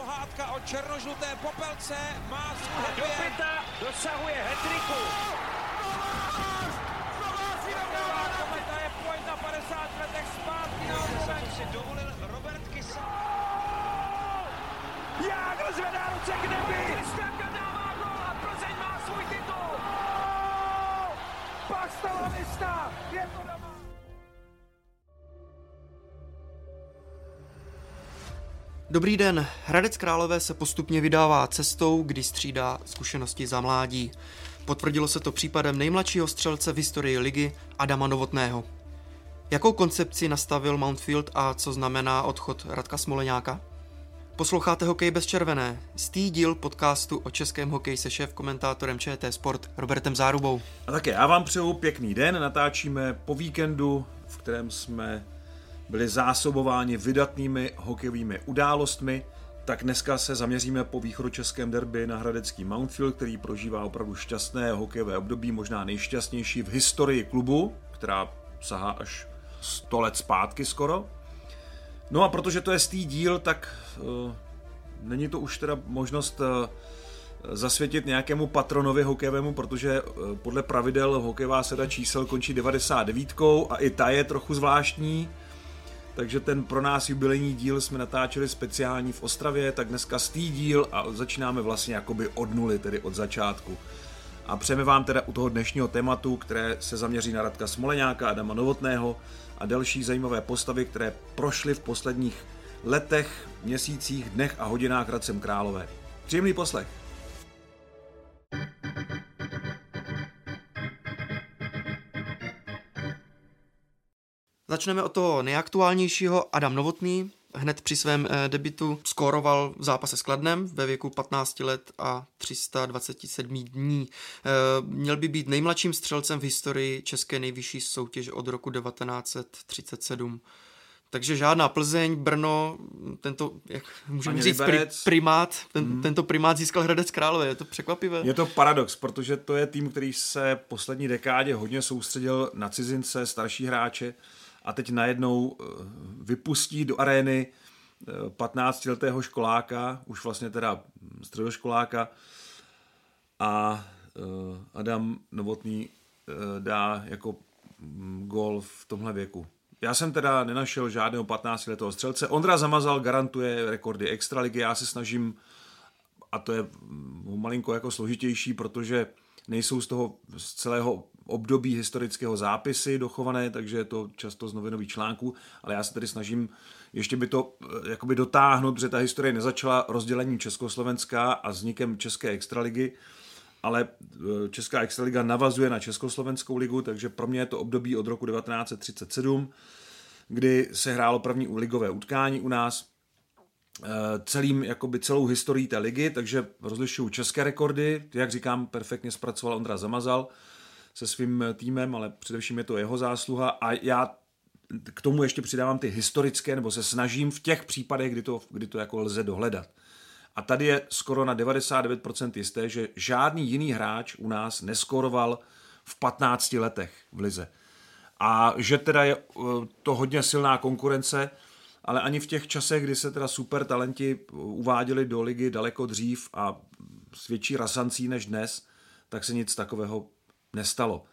pohádka o černožluté popelce má svůj Do pěta dosahuje hetriku. Kometa je pojď na 50 letech zpátky na si dovolil Robert Kysa. Jágr zvedá ruce k nebi! Kristianka dává gol a Plzeň má svůj titul. Pak! Je to doma! Dobrý den. Hradec Králové se postupně vydává cestou, kdy střídá zkušenosti za mládí. Potvrdilo se to případem nejmladšího střelce v historii ligy Adama Novotného. Jakou koncepci nastavil Mountfield a co znamená odchod Radka Smoleňáka? Posloucháte Hokej bez červené, stý díl podcastu o českém hokeji se šéf komentátorem ČT Sport Robertem Zárubou. A také já vám přeju pěkný den, natáčíme po víkendu, v kterém jsme byli zásobováni vydatnými hokejovými událostmi, tak dneska se zaměříme po východočeském derby na hradecký Mountfield, který prožívá opravdu šťastné hokejové období, možná nejšťastnější v historii klubu, která sahá až 100 let zpátky skoro. No a protože to je stý díl, tak uh, není to už teda možnost uh, zasvětit nějakému patronovi hokejovému, protože uh, podle pravidel hokejová seda čísel končí 99 a i ta je trochu zvláštní. Takže ten pro nás jubilejní díl jsme natáčeli speciální v Ostravě, tak dneska stý díl a začínáme vlastně jakoby od nuly, tedy od začátku. A přejeme vám teda u toho dnešního tématu, které se zaměří na Radka Smoleňáka, Adama Novotného a další zajímavé postavy, které prošly v posledních letech, měsících, dnech a hodinách Hradcem Králové. Příjemný poslech. Začneme od toho nejaktuálnějšího. Adam Novotný hned při svém eh, debitu skóroval v zápase s Kladnem ve věku 15 let a 327 dní. Eh, Měl by být nejmladším střelcem v historii české nejvyšší soutěže od roku 1937. Takže žádná Plzeň, Brno, tento, jak můžeme Ani říct, pri, primát, ten, hmm. tento primát získal Hradec Králové, je to překvapivé? Je to paradox, protože to je tým, který se poslední dekádě hodně soustředil na cizince, starší hráče a teď najednou eh, vypustí do arény 15-letého školáka, už vlastně teda středoškoláka a eh, Adam Novotný eh, dá jako mm, gol v tomhle věku. Já jsem teda nenašel žádného 15-letého střelce. Ondra Zamazal garantuje rekordy extraligy, já se snažím, a to je mm, malinko jako složitější, protože nejsou z toho z celého období historického zápisy dochované, takže je to často z novinových článků, ale já se tedy snažím ještě by to eh, jakoby dotáhnout, protože ta historie nezačala rozdělením Československa a vznikem České extraligy, ale eh, Česká extraliga navazuje na Československou ligu, takže pro mě je to období od roku 1937, kdy se hrálo první ligové utkání u nás, eh, celým, jakoby celou historií té ligy, takže rozlišuju české rekordy, jak říkám, perfektně zpracoval Ondra Zamazal se svým týmem, ale především je to jeho zásluha a já k tomu ještě přidávám ty historické, nebo se snažím v těch případech, kdy to, kdy to jako lze dohledat. A tady je skoro na 99% jisté, že žádný jiný hráč u nás neskoroval v 15 letech v lize. A že teda je eh, to hodně silná konkurence, ale ani v těch časech, kdy se teda super talenti uváděli do ligy daleko dřív a s větší rasancí než dnes, tak se nic takového nestalo.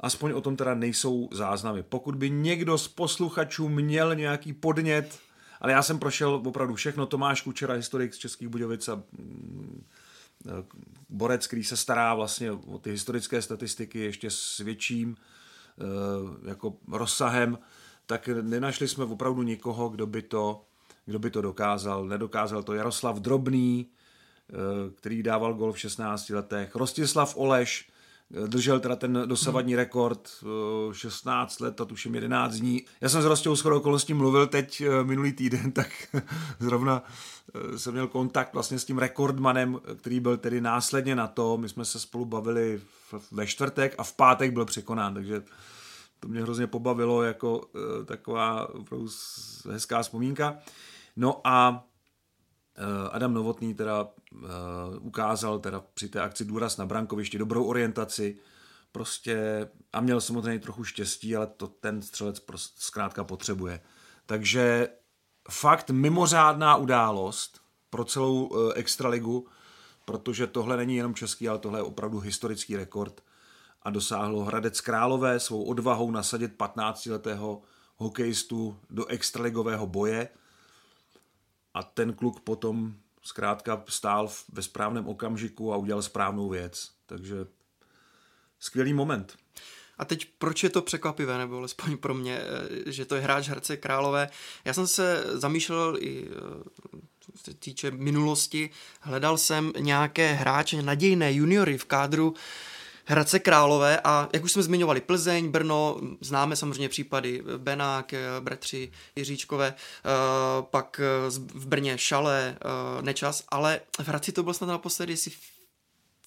Aspoň o tom teda nejsou záznamy. Pokud by někdo z posluchačů měl nějaký podnět, ale já jsem prošel opravdu všechno, Tomáš Kučera, historik z Českých Budějovic a mm, borec, který se stará vlastně o ty historické statistiky ještě s větším eh, jako rozsahem, tak nenašli jsme opravdu nikoho, kdo by to, kdo by to dokázal. Nedokázal to Jaroslav Drobný, eh, který dával gol v 16 letech, Rostislav Oleš, držel teda ten dosavadní rekord 16 let a tuším 11 dní. Já jsem s Rostou shodou okolností mluvil teď eh, minulý týden, tak zrovna eh, jsem měl kontakt vlastně s tím rekordmanem, který byl tedy následně na to. My jsme se spolu bavili ve čtvrtek a v pátek byl překonán, takže to mě hrozně pobavilo jako eh, taková hezká vzpomínka. No a Adam Novotný teda ukázal teda při té akci důraz na brankovišti, dobrou orientaci, prostě a měl samozřejmě trochu štěstí, ale to ten střelec prostě zkrátka potřebuje. Takže fakt mimořádná událost, pro celou eh, extraligu, protože tohle není jenom český, ale tohle je opravdu historický rekord a dosáhlo Hradec Králové svou odvahou nasadit 15-letého hokejistu do extraligového boje a ten kluk potom zkrátka stál ve správném okamžiku a udělal správnou věc. Takže skvělý moment. A teď proč je to překvapivé, nebo alespoň pro mě, eh, že to je hráč Hradce Králové. Já jsem se zamýšlel i eh, se týče minulosti, hledal jsem nějaké hráče, nadějné juniory v kádru Hradce Králové a jak už jsme zmiňovali, Plzeň, Brno, známe samozřejmě případy Benák, eh, bratři Jiříčkové, pak v Brně Šale, Nečas, ale v Hradci to byl snad naposledy, jestli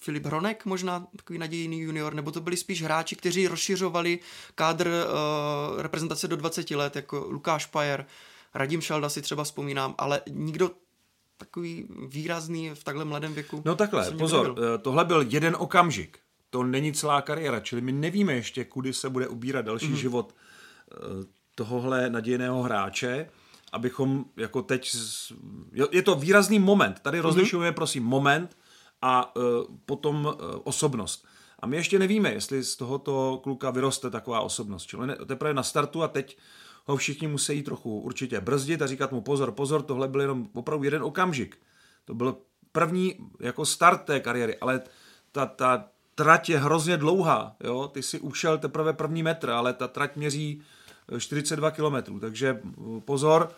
Filip Hronek, možná takový nadějný junior, nebo to byli spíš hráči, kteří rozšiřovali kádr uh, reprezentace do 20 let, jako Lukáš Pajer, Radim Šalda si třeba vzpomínám, ale nikdo takový výrazný v takhle mladém věku. No takhle, pozor, nebyl. Eh, tohle byl jeden okamžik. To není celá kariéra, čili my nevíme ještě, kudy se bude ubírat další mm. život eh, tohohle nadějného hráče, abychom jako teď... Je to výrazný moment. Tady mm. rozlišujeme, prosím, moment a uh, potom uh, osobnost. A my ještě nevíme, jestli z tohoto kluka vyroste taková osobnost. Čili ne, teprve na startu a teď ho všichni musí trochu určitě brzdit a říkat mu pozor, pozor, tohle byl jenom opravdu jeden okamžik. To byl první jako start té kariéry, ale ta, ta trať je hrozně dlouhá. Jo? Ty si ušel teprve první metr, ale ta trať měří 42 kilometrů, takže pozor,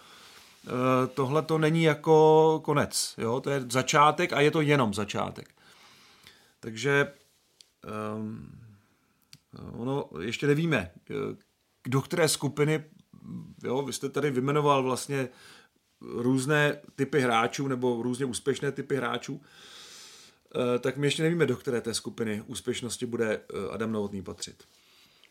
Eh, tohle to není jako konec, jo? to je začátek a je to jenom začátek. Takže um, ono ještě nevíme, eh, do které skupiny, jo, vy jste tady vymenoval vlastně různé typy hráčů nebo různě úspěšné typy hráčů, tak my ještě nevíme, do které té skupiny úspěšnosti bude Adam Novotný patřit.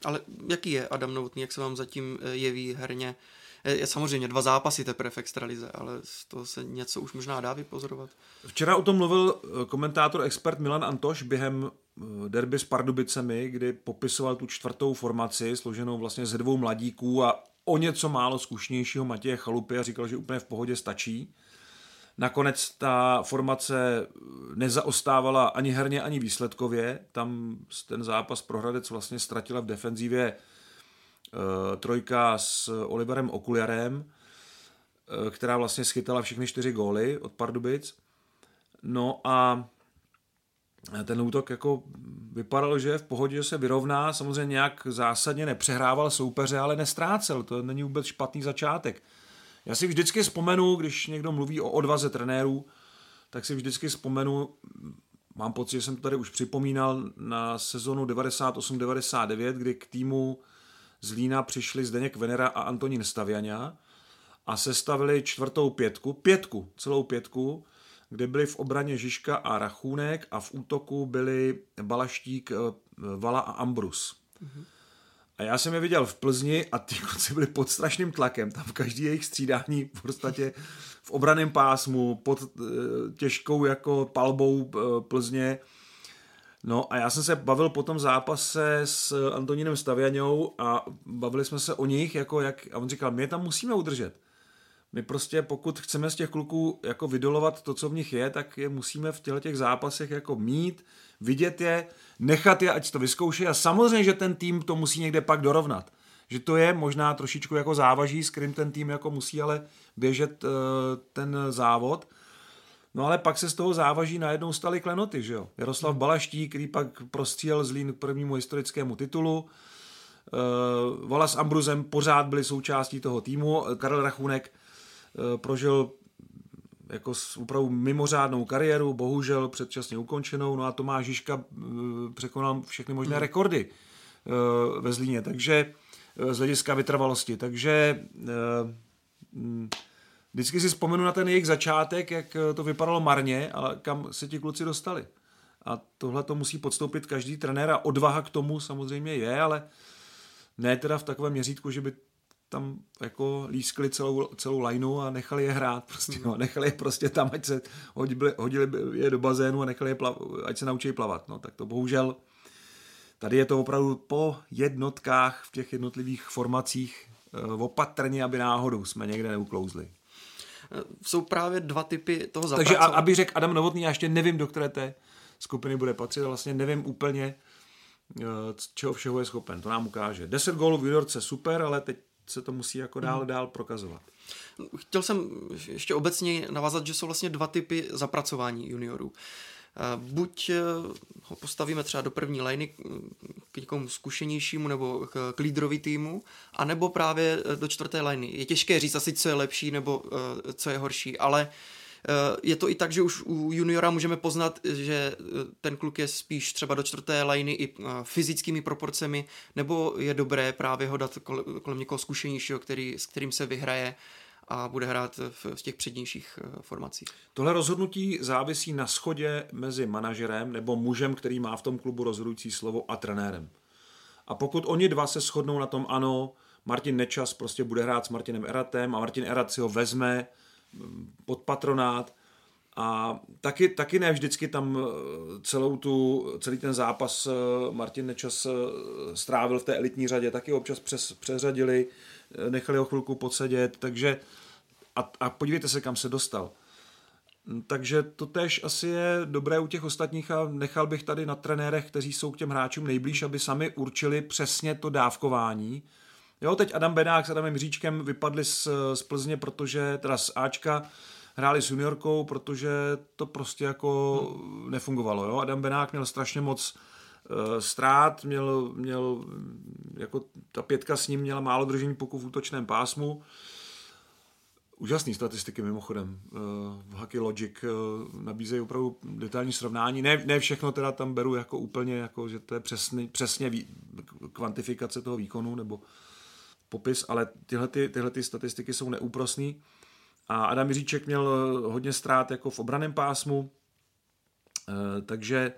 Ale jaký je Adam Novotný, jak se vám zatím jeví herně? je samozřejmě dva zápasy teprve v extralize, ale z toho se něco už možná dá vypozorovat. Včera o tom mluvil eh, komentátor, expert Milan Antoš během eh, derby s Pardubicemi, kdy popisoval tu čtvrtou formaci, složenou vlastně ze dvou mladíků a o něco málo zkušnějšího Matěje Chalupy a říkal, že úplně v pohodě stačí. Nakonec ta formace nezaostávala ani herně, ani výsledkově. Tam ten zápas pro Hradec vlastně ztratila v defenzívě Eh, trojka s Oliverem Okuliarem, eh, která vlastně schytala všechny čtyři góly od Pardubic. No a ten útok jako vypadal, že je v pohodě, že se vyrovná, samozřejmě nějak zásadně nepřehrával soupeře, ale nestrácel, to není vůbec špatný začátek. Já si vždycky vzpomenu, když někdo mluví o odvaze trenérů, tak si vždycky vzpomenu, mám pocit, že jsem to tady už připomínal na sezonu 98-99, kdy k týmu z Lína přišli Zdeněk Venera a Antonín Staviania a sestavili čtvrtou pětku, pětku, celou pětku, kde byli v obraně Žižka a Rachůnek a v útoku byli Balaštík, eh, Vala a Ambrus. Mm-hmm. Já jsem je viděl v Plzni a ty kluci byli pod strašným tlakem. Tam každý jejich střídání v podstatě v obraném pásmu, pod eh, těžkou jako palbou eh, Plzně No a já jsem se bavil po tom zápase s Antonínem Stavianou a bavili jsme se o nich, jako jak, a on říkal, my je tam musíme udržet. My prostě, pokud chceme z těch kluků jako vydolovat to, co v nich je, tak je musíme v těchto těch zápasech jako mít, vidět je, nechat je, ať to vyzkouší a samozřejmě, že ten tým to musí někde pak dorovnat. Že to je možná trošičku jako závaží, s kterým ten tým jako musí ale běžet uh, ten závod, No ale pak se z toho závaží najednou staly klenoty, že jo. Jaroslav Balaští, který pak prostřílel Zlín k prvnímu historickému titulu. Uh, Vala s Ambruzem pořád byli součástí toho týmu. Karel Rachunek prožil jako opravdu mimořádnou kariéru, bohužel předčasně ukončenou, no a Tomáš Žižka uh, překonal všechny možné hmm. rekordy uh, ve Zlíně, takže z hlediska vytrvalosti, takže uh, vždycky si vzpomenu na ten jejich začátek, jak eh, to vypadalo marně, ale kam se ti kluci dostali. A tohle to musí podstoupit každý trenér a odvaha k tomu samozřejmě je, ale ne teda v takovém měřítku, že by tam jako lískli celou, celou lajnu a nechali je hrát prostě, no, nechali je prostě tam, ať se hodili, hodili je do bazénu a nechali je plav, ať se naučí plavat, no tak to bohužel tady je to opravdu po jednotkách v těch jednotlivých formacích eh, opatrně, aby náhodou jsme někde neuklouzli. jsou právě dva typy toho Takže a, aby řekl Adam Novotný, já ještě nevím, do které té skupiny bude patřit, vlastně nevím úplně, eh, čeho všeho je schopen. To nám ukáže. 10 gólů v juniorce super, ale teď se to musí jako dál, hmm. dál prokazovat. Chtěl jsem ještě obecně navázat, že jsou vlastně dva typy zapracování juniorů. Eh, buď eh, ho postavíme třeba do první liney k někomu zkušenějšímu nebo k lídrovi týmu, anebo právě do čtvrté liney. Je těžké říct asi, co je lepší nebo co je horší, ale je to i tak, že už u juniora můžeme poznat, že ten kluk je spíš třeba do čtvrté liney i fyzickými proporcemi, nebo je dobré právě ho dát kolem někoho zkušenějšího, který, s kterým se vyhraje a bude hrát v, těch přednějších eh, formacích. Tohle rozhodnutí závisí na schodě mezi manažerem nebo mužem, který má v tom klubu rozhodující slovo a trenérem. A pokud oni dva se shodnou na tom, ano, Martin Nečas prostě bude hrát s Martinem Eratem a Martin Erat si ho vezme pod patronát a taky, taky ne vždycky tam eh, celou tu, celý ten zápas eh, Martin Nečas strávil v té elitní řadě, taky občas přes, přeřadili, nechali ho chvilku podsedět, takže a, a podívejte se, kam se dostal. Takže to tež asi je dobré u těch ostatních a nechal bych tady na trenérech, kteří jsou k těm hráčům nejblíž, aby sami určili přesně to dávkování. Jo, teď Adam Benák s Adamem Říčkem vypadli z, z Plzně, protože teda z Ačka hráli s juniorkou, protože to prostě jako nefungovalo. Jo? Adam Benák měl strašně moc uh, ztrát, měl, měl jako ta pětka s ním měla málo držení puku v útočném pásmu. Úžasné statistiky mimochodem. Uh, Hockey Logic uh, nabízejí opravdu detailní srovnání. Ne, ne všechno teda tam beru jako úplně, jako, že to je přesný, přesně vý, kvantifikace toho výkonu nebo popis, ale tyhle, ty, tyhle ty statistiky jsou neúprosný. A Adam Jiříček měl hodně ztrát jako v obraném pásmu, uh, takže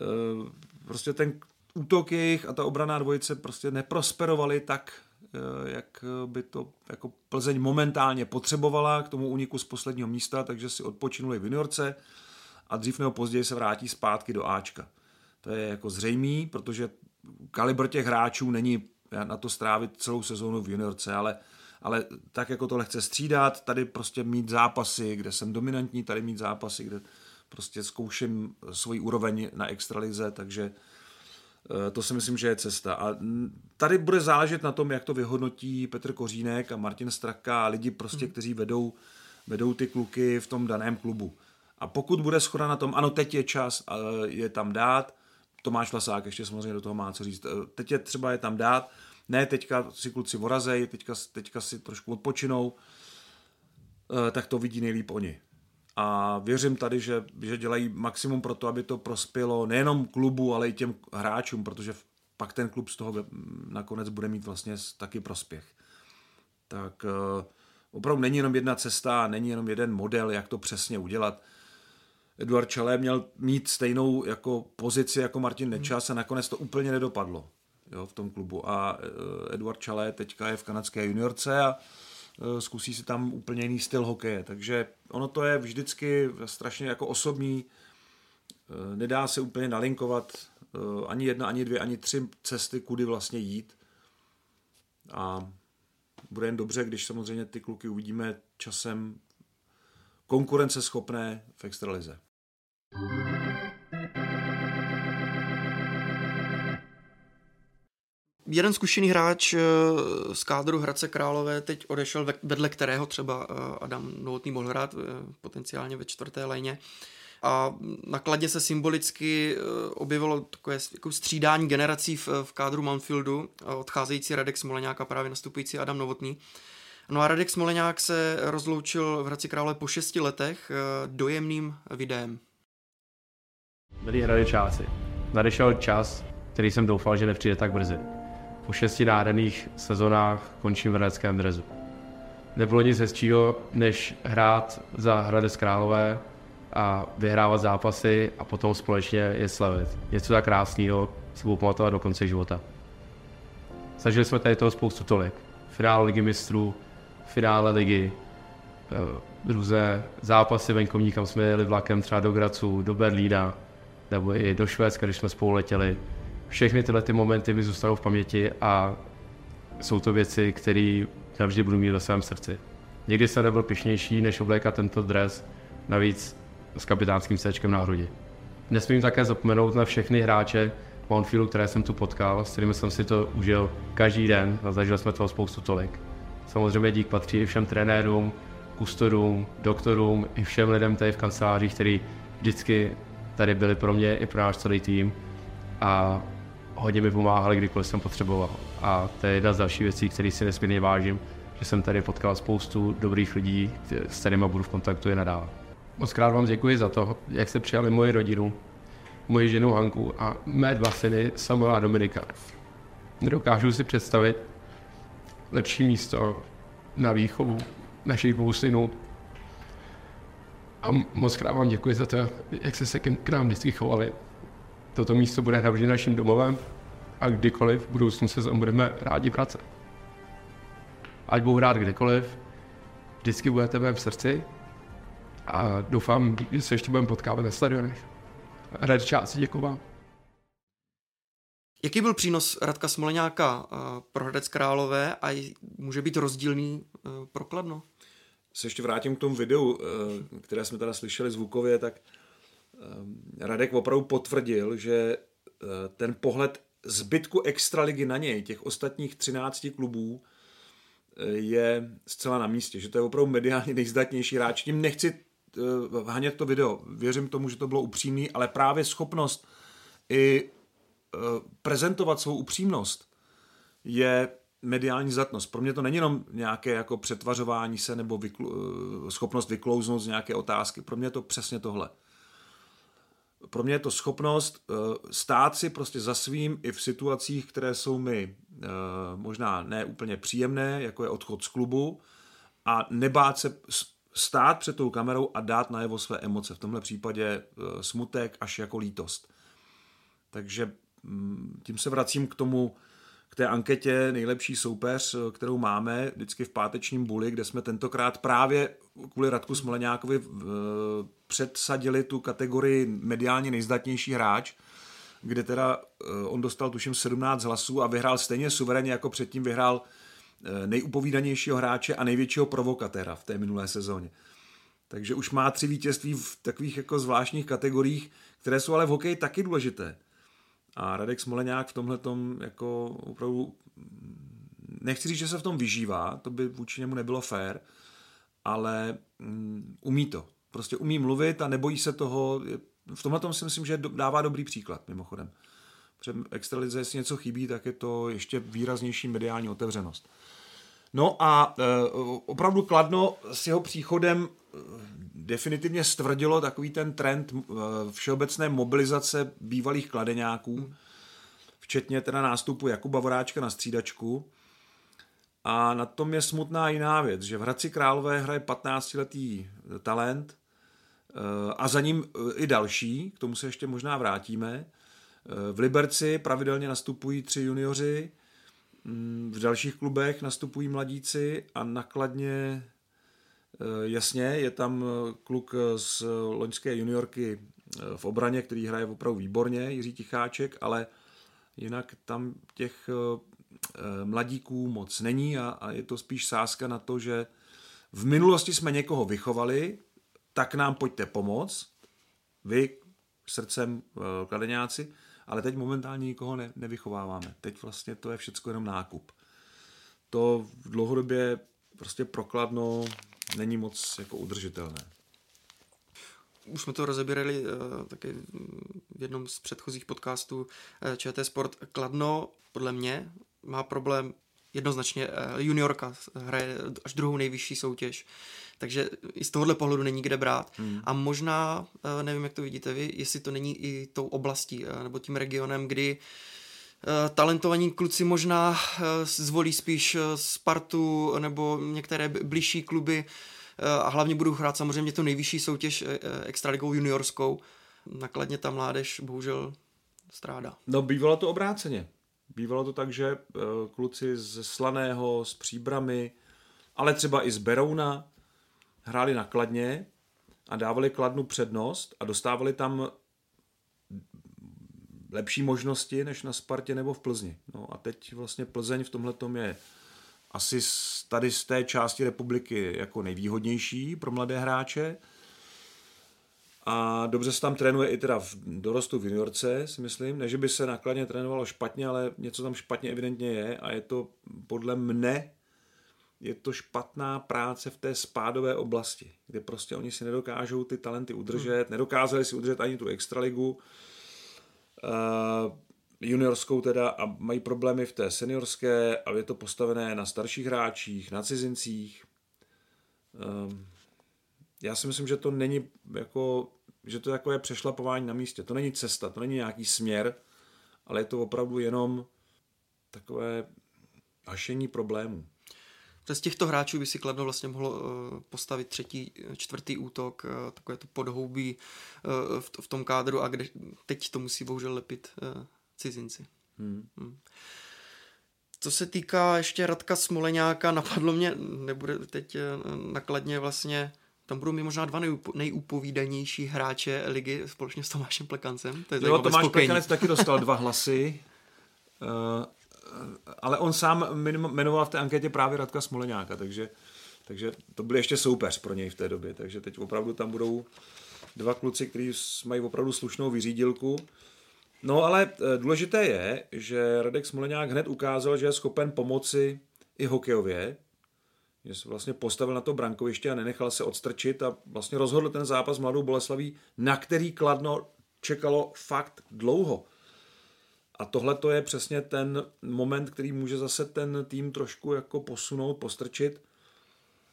uh, prostě ten útok jejich a ta obraná dvojice prostě neprosperovaly tak, Eh, jak by to jako Plzeň momentálně potřebovala k tomu úniku z posledního místa, takže si odpočinuli v juniorce a dřív nebo později se vrátí zpátky do Ačka. To je jako zřejmý, protože kalibr těch hráčů není na to strávit celou sezónu v juniorce, ale, ale tak jako to lehce střídat, tady prostě mít zápasy, kde jsem dominantní, tady mít zápasy, kde prostě zkouším svoji úroveň na extralize, takže Eh, to si myslím, že je cesta. A tady bude záležet na tom, jak to vyhodnotí Petr Kořínek a Martin Straka a lidi prostě, hmm. kteří vedou, vedou ty kluky v tom daném klubu. A pokud bude schoda na tom, ano, teď je čas je tam dát, Tomáš Vlasák ještě samozřejmě do toho má co říct, eh, teď je třeba je tam dát, ne teďka si kluci vorazej, teďka, teďka si trošku odpočinou, eh, tak to vidí nejlíp oni a věřím tady, že, že dělají maximum pro to, aby to prospělo nejenom klubu, ale i těm hráčům, protože pak ten klub z toho nakonec bude mít vlastně taky prospěch. Tak uh, opravdu není jenom jedna cesta, není jenom jeden model, jak to přesně udělat. Eduard Čalé měl mít stejnou jako pozici jako Martin Nečas a nakonec to úplně nedopadlo jo, v tom klubu. A uh, Eduard Čalé teďka je v kanadské juniorce a Eh, zkusí si tam úplně jiný styl hokeje. Takže ono to je vždycky strašně jako osobní, eh, nedá se úplně nalinkovat eh, ani jedna, ani dvě, ani tři cesty, kudy vlastně jít. A bude jen dobře, když samozřejmě ty kluky uvidíme časem konkurenceschopné v extralize. jeden zkušený hráč eh, z kádru Hradce Králové teď odešel, vedle kterého třeba eh, Adam Novotný mohl hrát eh, potenciálně ve čtvrté léně. A nakladně se symbolicky objevilo takové jako střídání generací v, v kádru Manfieldu, odcházející Radek Smoleňák a právě nastupující Adam Novotný. No a Radek Smoleňák se rozloučil v Hradci Králové po šesti letech dojemným videem. Milí hradečáci, nadešel čas, který jsem doufal, že nepřijde tak brzy. Po šesti nádherných sezonách končím v Hradeckém drezu. Nebylo nic hezčího, než hrát za Hradec Králové a vyhrávat zápasy a potom společně je slavit. Něco tak krásného se budu pamatovat do konce života. Zažili jsme tady toho spoustu tolik. Finále ligy mistrů, finále ligy, eh, různé zápasy venkovní, kam jsme jeli vlakem třeba do Gracu, do Berlína, nebo i do Švédska, když jsme spolu letěli všechny tyhle ty momenty mi zůstanou v paměti a jsou to věci, které navždy budu mít ve svém srdci. Nikdy jsem nebyl pišnější, než oblékat tento dres, navíc s kapitánským séčkem na hrudi. Nesmím také zapomenout na všechny hráče Mountfieldu, které jsem tu potkal, s kterými jsem si to užil každý den a zažil jsme toho spoustu tolik. Samozřejmě dík patří i všem trenérům, kustodům, doktorům i všem lidem tady v kancelářích, kteří vždycky tady byli pro mě i pro náš celý tým a hodně mi pomáhali, kdykoliv jsem potřeboval. A to je jedna z dalších věcí, které si nesmírně vážím, že jsem tady potkal spoustu dobrých lidí, s kterými budu v kontaktu i nadále. Moc krát vám děkuji za to, jak jste přijali moji rodinu, moji ženu Hanku a mé dva syny Samuela a Dominika. Nedokážu si představit lepší místo na výchovu našich dvou synů. A moc krát vám děkuji za to, jak jste se k nám vždycky chovali. Toto místo bude navždy naším domovem a kdykoliv v budoucnu se tam budeme rádi vracet. Ať budu rád kdekoliv, vždycky budete v srdci a doufám, že se ještě budeme potkávat na stadionech. Red části, děkuji vám. Jaký byl přínos Radka Smoleňáka eh, pro Hradec Králové a může být rozdílný eh, pro Kladno? Se ještě vrátím k tomu videu, eh, které jsme teda slyšeli zvukově, tak Radek opravdu potvrdil, že ten pohled zbytku extraligy na něj, těch ostatních 13 klubů, je zcela na místě, že to je opravdu mediálně nejzdatnější hráč. Tím nechci hanět to video, věřím tomu, že to bylo upřímný, ale právě schopnost i prezentovat svou upřímnost je mediální zdatnost. Pro mě to není jenom nějaké jako přetvařování se nebo vyklu, eh, schopnost vyklouznout z nějaké otázky. Pro mě je to přesně tohle. Pro mě je to schopnost uh, stát si prostě za svým i v situacích, které jsou mi možná ne úplně příjemné, jako je odchod z klubu, a nebát se stát před tou kamerou a dát najevo své emoce. V tomhle případě smutek až jako lítost. Takže tím se vracím k tomu, k té anketě nejlepší soupeř, kterou máme vždycky v pátečním buli, kde jsme tentokrát právě kvůli Radku Smoleňákovi předsadili tu kategorii mediálně nejzdatnější hráč, kde teda eh, on dostal tuším 17 hlasů a vyhrál stejně suverénně, jako předtím vyhrál eh, nejupovídanějšího hráče a největšího provokatéra v té minulé sezóně. Takže už má tři vítězství v takových jako zvláštních kategoriích, které jsou ale v hokeji taky důležité. A Radek Smoleňák v tomhle tom jako opravdu nechci říct, že se v tom vyžívá, to by vůči němu nebylo fér, ale um, umí to. Prostě umí mluvit a nebojí se toho. V tomhle tom si myslím, že dává dobrý příklad, mimochodem. Před extralize, jestli něco chybí, tak je to ještě výraznější mediální otevřenost. No a e, opravdu Kladno s jeho příchodem definitivně stvrdilo takový ten trend e, všeobecné mobilizace bývalých kladeňáků, včetně teda nástupu Jakuba Voráčka na střídačku. A na tom je smutná jiná věc, že v Hradci Králové hraje 15-letý talent a za ním i další, k tomu se ještě možná vrátíme. V Liberci pravidelně nastupují tři junioři, Mm, v dalších klubech nastupují mladíci a nakladně eh, jasně, je tam eh, kluk z loňské juniorky eh, v obraně, který hraje opravdu výborně, Jiří Ticháček, ale jinak tam těch mladíků moc není a, a je to spíš sázka na to, že v minulosti jsme někoho vychovali, tak nám pojďte pomoct, vy srdcem kladeňáci, ale teď momentálně nikoho ne, nevychováváme. Teď vlastně to je všechno jenom nákup. To v dlouhodobě prostě prokladno není moc jako udržitelné. Už jsme to rozebírali uh, taky v jednom z předchozích podcastů uh, ČT Sport. Kladno podle mě má problém jednoznačně uh, juniorka hraje až druhou nejvyšší soutěž. Takže i z tohohle pohledu není kde brát. Hmm. A možná, eh, nevím, jak to vidíte vy, jestli to není i tou oblastí eh, nebo tím regionem, kdy eh, talentovaní kluci možná zvolí spíš Spartu nebo některé blížší kluby a hlavně budou hrát samozřejmě tu nejvyšší soutěž extraligou juniorskou. Nakladně ta mládež bohužel strádá. No bývalo to obráceně. Bývalo to tak, že kluci z Slaného, z Příbramy, ale třeba i z Berouna hráli na Kladně a dávali Kladnu přednost a dostávali tam lepší možnosti než na Spartě nebo v Plzni. No a teď vlastně Plzeň v tomhle je asi tady z té části republiky jako nejvýhodnější pro mladé hráče. A dobře se tam trénuje i teda v dorostu v juniorce, si myslím. Ne, že by se nakladně trénovalo špatně, ale něco tam špatně evidentně je a je to podle mne je to špatná práce v té spádové oblasti, kde prostě oni si nedokážou ty talenty udržet, hmm. nedokázali si udržet ani tu extraligu, juniorskou teda a mají problémy v té seniorské a je to postavené na starších hráčích, na cizincích. Um, já si myslím, že to není jako, že to je takové přešlapování na místě. To není cesta, to není nějaký směr, ale je to opravdu jenom takové hašení problémů. Z těchto hráčů by si Kladno vlastně mohlo eh, postavit třetí, čtvrtý útok, eh, takové to podhoubí eh, v tom kádru a kde teď to musí bohužel lepit cizinci. Hmm. Hmm. Co se týká ještě Radka Smoleňáka, napadlo mě, nebude teď nakladně vlastně, tam budou mi možná dva nejupovídanější hráče ligy společně s Tomášem Plekancem. To je jo, Tomáš spokojení. Plekanec taky dostal dva hlasy ale on sám jmenoval v té anketě právě Radka Smoleňáka, takže, takže to byl ještě soupeř pro něj v té době, takže teď opravdu tam budou dva kluci, kteří mají opravdu slušnou vyřídilku. No ale eh, důležité je, že Radek Smoleňák hned ukázal, že je schopen pomoci i hokejově, že se vlastně postavil na to brankoviště a nenechal se odstrčit a vlastně rozhodl ten zápas mladou Boleslaví, na který Kladno čekalo fakt dlouho. A tohle to je přesně ten moment, který může zase ten tým trošku jako posunout, postrčit.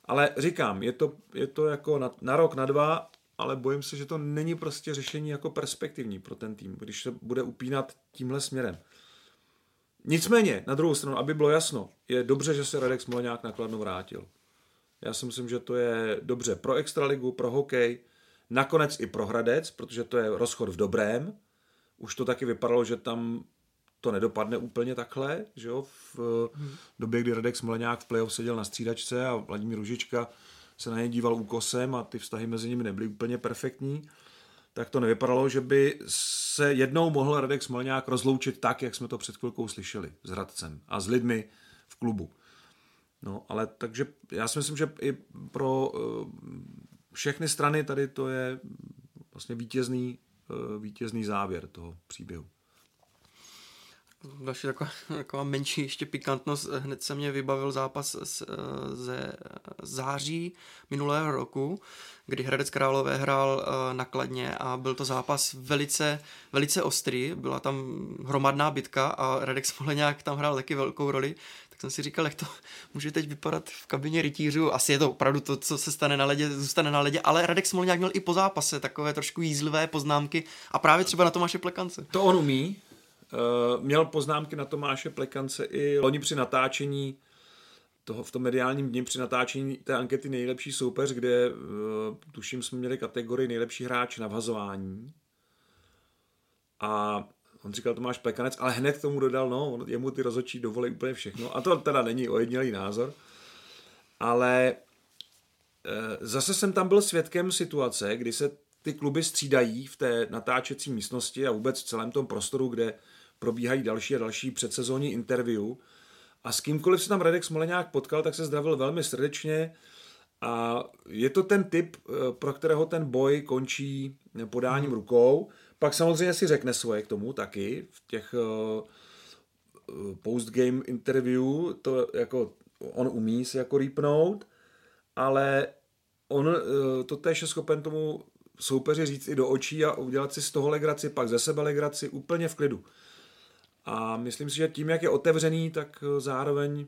Ale říkám, je to, je to jako na, na rok, na dva, ale bojím se, že to není prostě řešení jako perspektivní pro ten tým, když se bude upínat tímhle směrem. Nicméně, na druhou stranu, aby bylo jasno, je dobře, že se Radek Smoleňák nakladno vrátil. Já si myslím, že to je dobře pro extraligu, pro hokej, nakonec i pro Hradec, protože to je rozchod v dobrém. Už to taky vypadalo, že tam to nedopadne úplně takhle, že jo, v hmm. době, kdy Radek Smoleňák v playoff seděl na střídačce a Vladimír Ružička se na ně díval úkosem a ty vztahy mezi nimi nebyly úplně perfektní, tak to nevypadalo, že by se jednou mohl Radek Smoleňák rozloučit tak, jak jsme to před chvilkou slyšeli s Hradcem a s lidmi v klubu. No, ale takže já si myslím, že i pro uh, všechny strany tady to je vlastně vítězný, vítězný závěr toho příběhu další taková, taková menší ještě pikantnost. Hned se mě vybavil zápas z, ze září minulého roku, kdy Hradec Králové hrál eh, nakladně a byl to zápas velice, velice ostrý. Byla tam hromadná bitka a Radek Smoleňák tam hrál taky velkou roli. Jsem si říkal, jak to může teď vypadat v kabině rytířů. Asi je to opravdu to, co se stane na ledě, zůstane na ledě, ale Radek Smoleňák měl i po zápase takové trošku jízlivé poznámky a právě třeba na Tomáše Plekance. To on umí, Eh, měl poznámky na Tomáše Plekance i loni při natáčení toho, v tom mediálním dni při natáčení té ankety nejlepší soupeř, kde uh, tuším jsme měli kategorii nejlepší hráč na vhazování. A on říkal Tomáš Plekanec, ale hned k tomu dodal, no, jemu ty rozhodčí dovolí úplně všechno. A to teda není ojedinělý názor. Ale uh, zase jsem tam byl svědkem situace, kdy se ty kluby střídají v té natáčecí místnosti a vůbec v celém tom prostoru, kde probíhají další a další předsezónní interview. A s kýmkoliv se tam Radek Smoleňák potkal, tak se zdravil velmi srdečně. A je to ten typ, eh, pro kterého ten boj končí podáním hmm. rukou. Pak samozřejmě si řekne svoje k tomu taky v těch uh, postgame interview, to jako on umí si jako rýpnout, ale on uh, to též je schopen tomu soupeři říct i do očí a udělat si z toho legraci, pak ze sebe legraci úplně v klidu. A myslím si, že tím, jak je otevřený, tak zároveň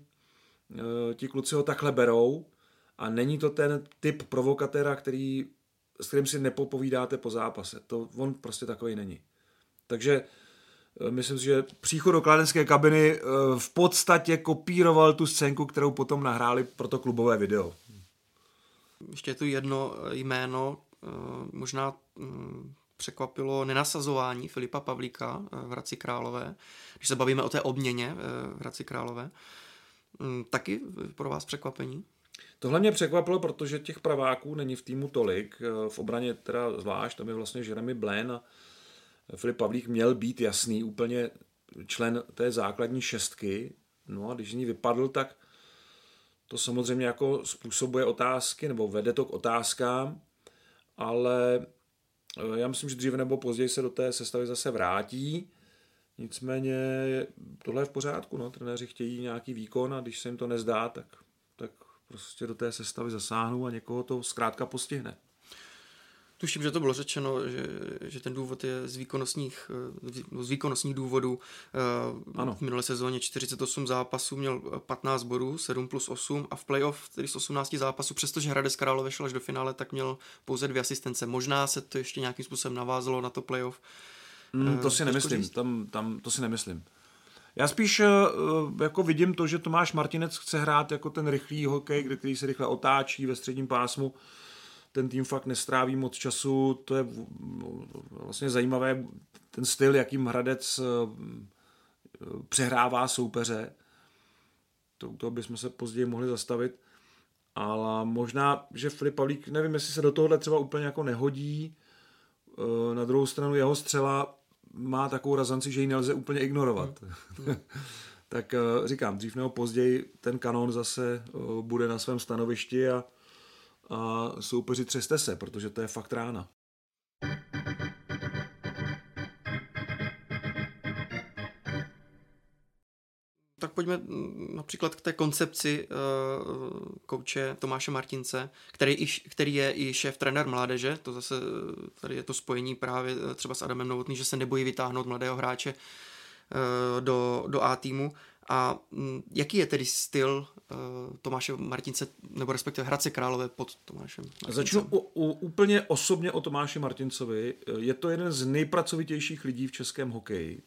eh, ti kluci ho takhle berou a není to ten typ provokatéra, který, s kterým si nepopovídáte po zápase. To on prostě takový není. Takže eh, myslím si, že příchod do kladenské kabiny v podstatě kopíroval tu scénku, kterou potom nahráli pro to klubové video. Ještě je tu jedno jméno, možná mm, překvapilo nenasazování Filipa Pavlíka v Hradci Králové když se bavíme o té obměně eh, v Hradci Králové. Mm, taky pro vás překvapení? Tohle mě překvapilo, protože těch praváků není v týmu tolik. Eh, v obraně teda zvlášť, tam je vlastně Jeremy Blaine a Filip Pavlík měl být jasný, úplně člen té základní šestky. No a když z ní vypadl, tak To samozřejmě jako způsobuje otázky, nebo vede to k otázkám, ale eh, já myslím, že dříve nebo později se do té sestavy zase vrátí. Nicméně tohle je v pořádku, no. trenéři chtějí nějaký výkon a když se jim to nezdá, tak, tak prostě do té sestavy zasáhnou a někoho to zkrátka postihne. Tuším, že to bylo řečeno, že, že ten důvod je z výkonnostních, eh, z výkonnostních důvodů. Eh, ano. V minulé sezóně 48 zápasů měl 15 bodů, 7 plus 8 a v playoff, tedy z 18 zápasů, přestože Hradec Králové šel až do finále, tak měl pouze dvě asistence. Možná se to ještě nějakým způsobem navázalo na to playoff. Mm, to si nemyslím, tam, tam, to si nemyslím. Já spíš uh, jako vidím to, že Tomáš Martinec chce hrát jako ten rychlý hokej, který se rychle otáčí ve středním pásmu. Ten tým fakt nestráví moc času, to je vlastně zajímavé, ten styl, jakým Hradec uh, přehrává soupeře. To, to bychom se později mohli zastavit. Ale možná, že Filip Pavlík, nevím, jestli se do tohohle třeba úplně jako nehodí. Na druhou stranu jeho střela má takovou razanci, že ji nelze úplně ignorovat. Tak eh, říkám, dřív nebo později ten kanon zase eh, bude na svém stanovišti a, a soupeři třeste se, protože to je fakt rána. Pojďme například k té koncepci uh, kouče Tomáše Martince, který, který je i šéf trenér mládeže, to zase tady je to spojení právě eh, třeba s Adamem Novotný, že se nebojí vytáhnout mladého hráče do, do A týmu. A um, jaký je tedy styl uh, Tomáše Martince, nebo respektive Hradce Králové pod Tomášem Martincem? Začnu u, u, úplně osobně o Tomáši Martincovi. Je to jeden z nejpracovitějších lidí v českém hokeji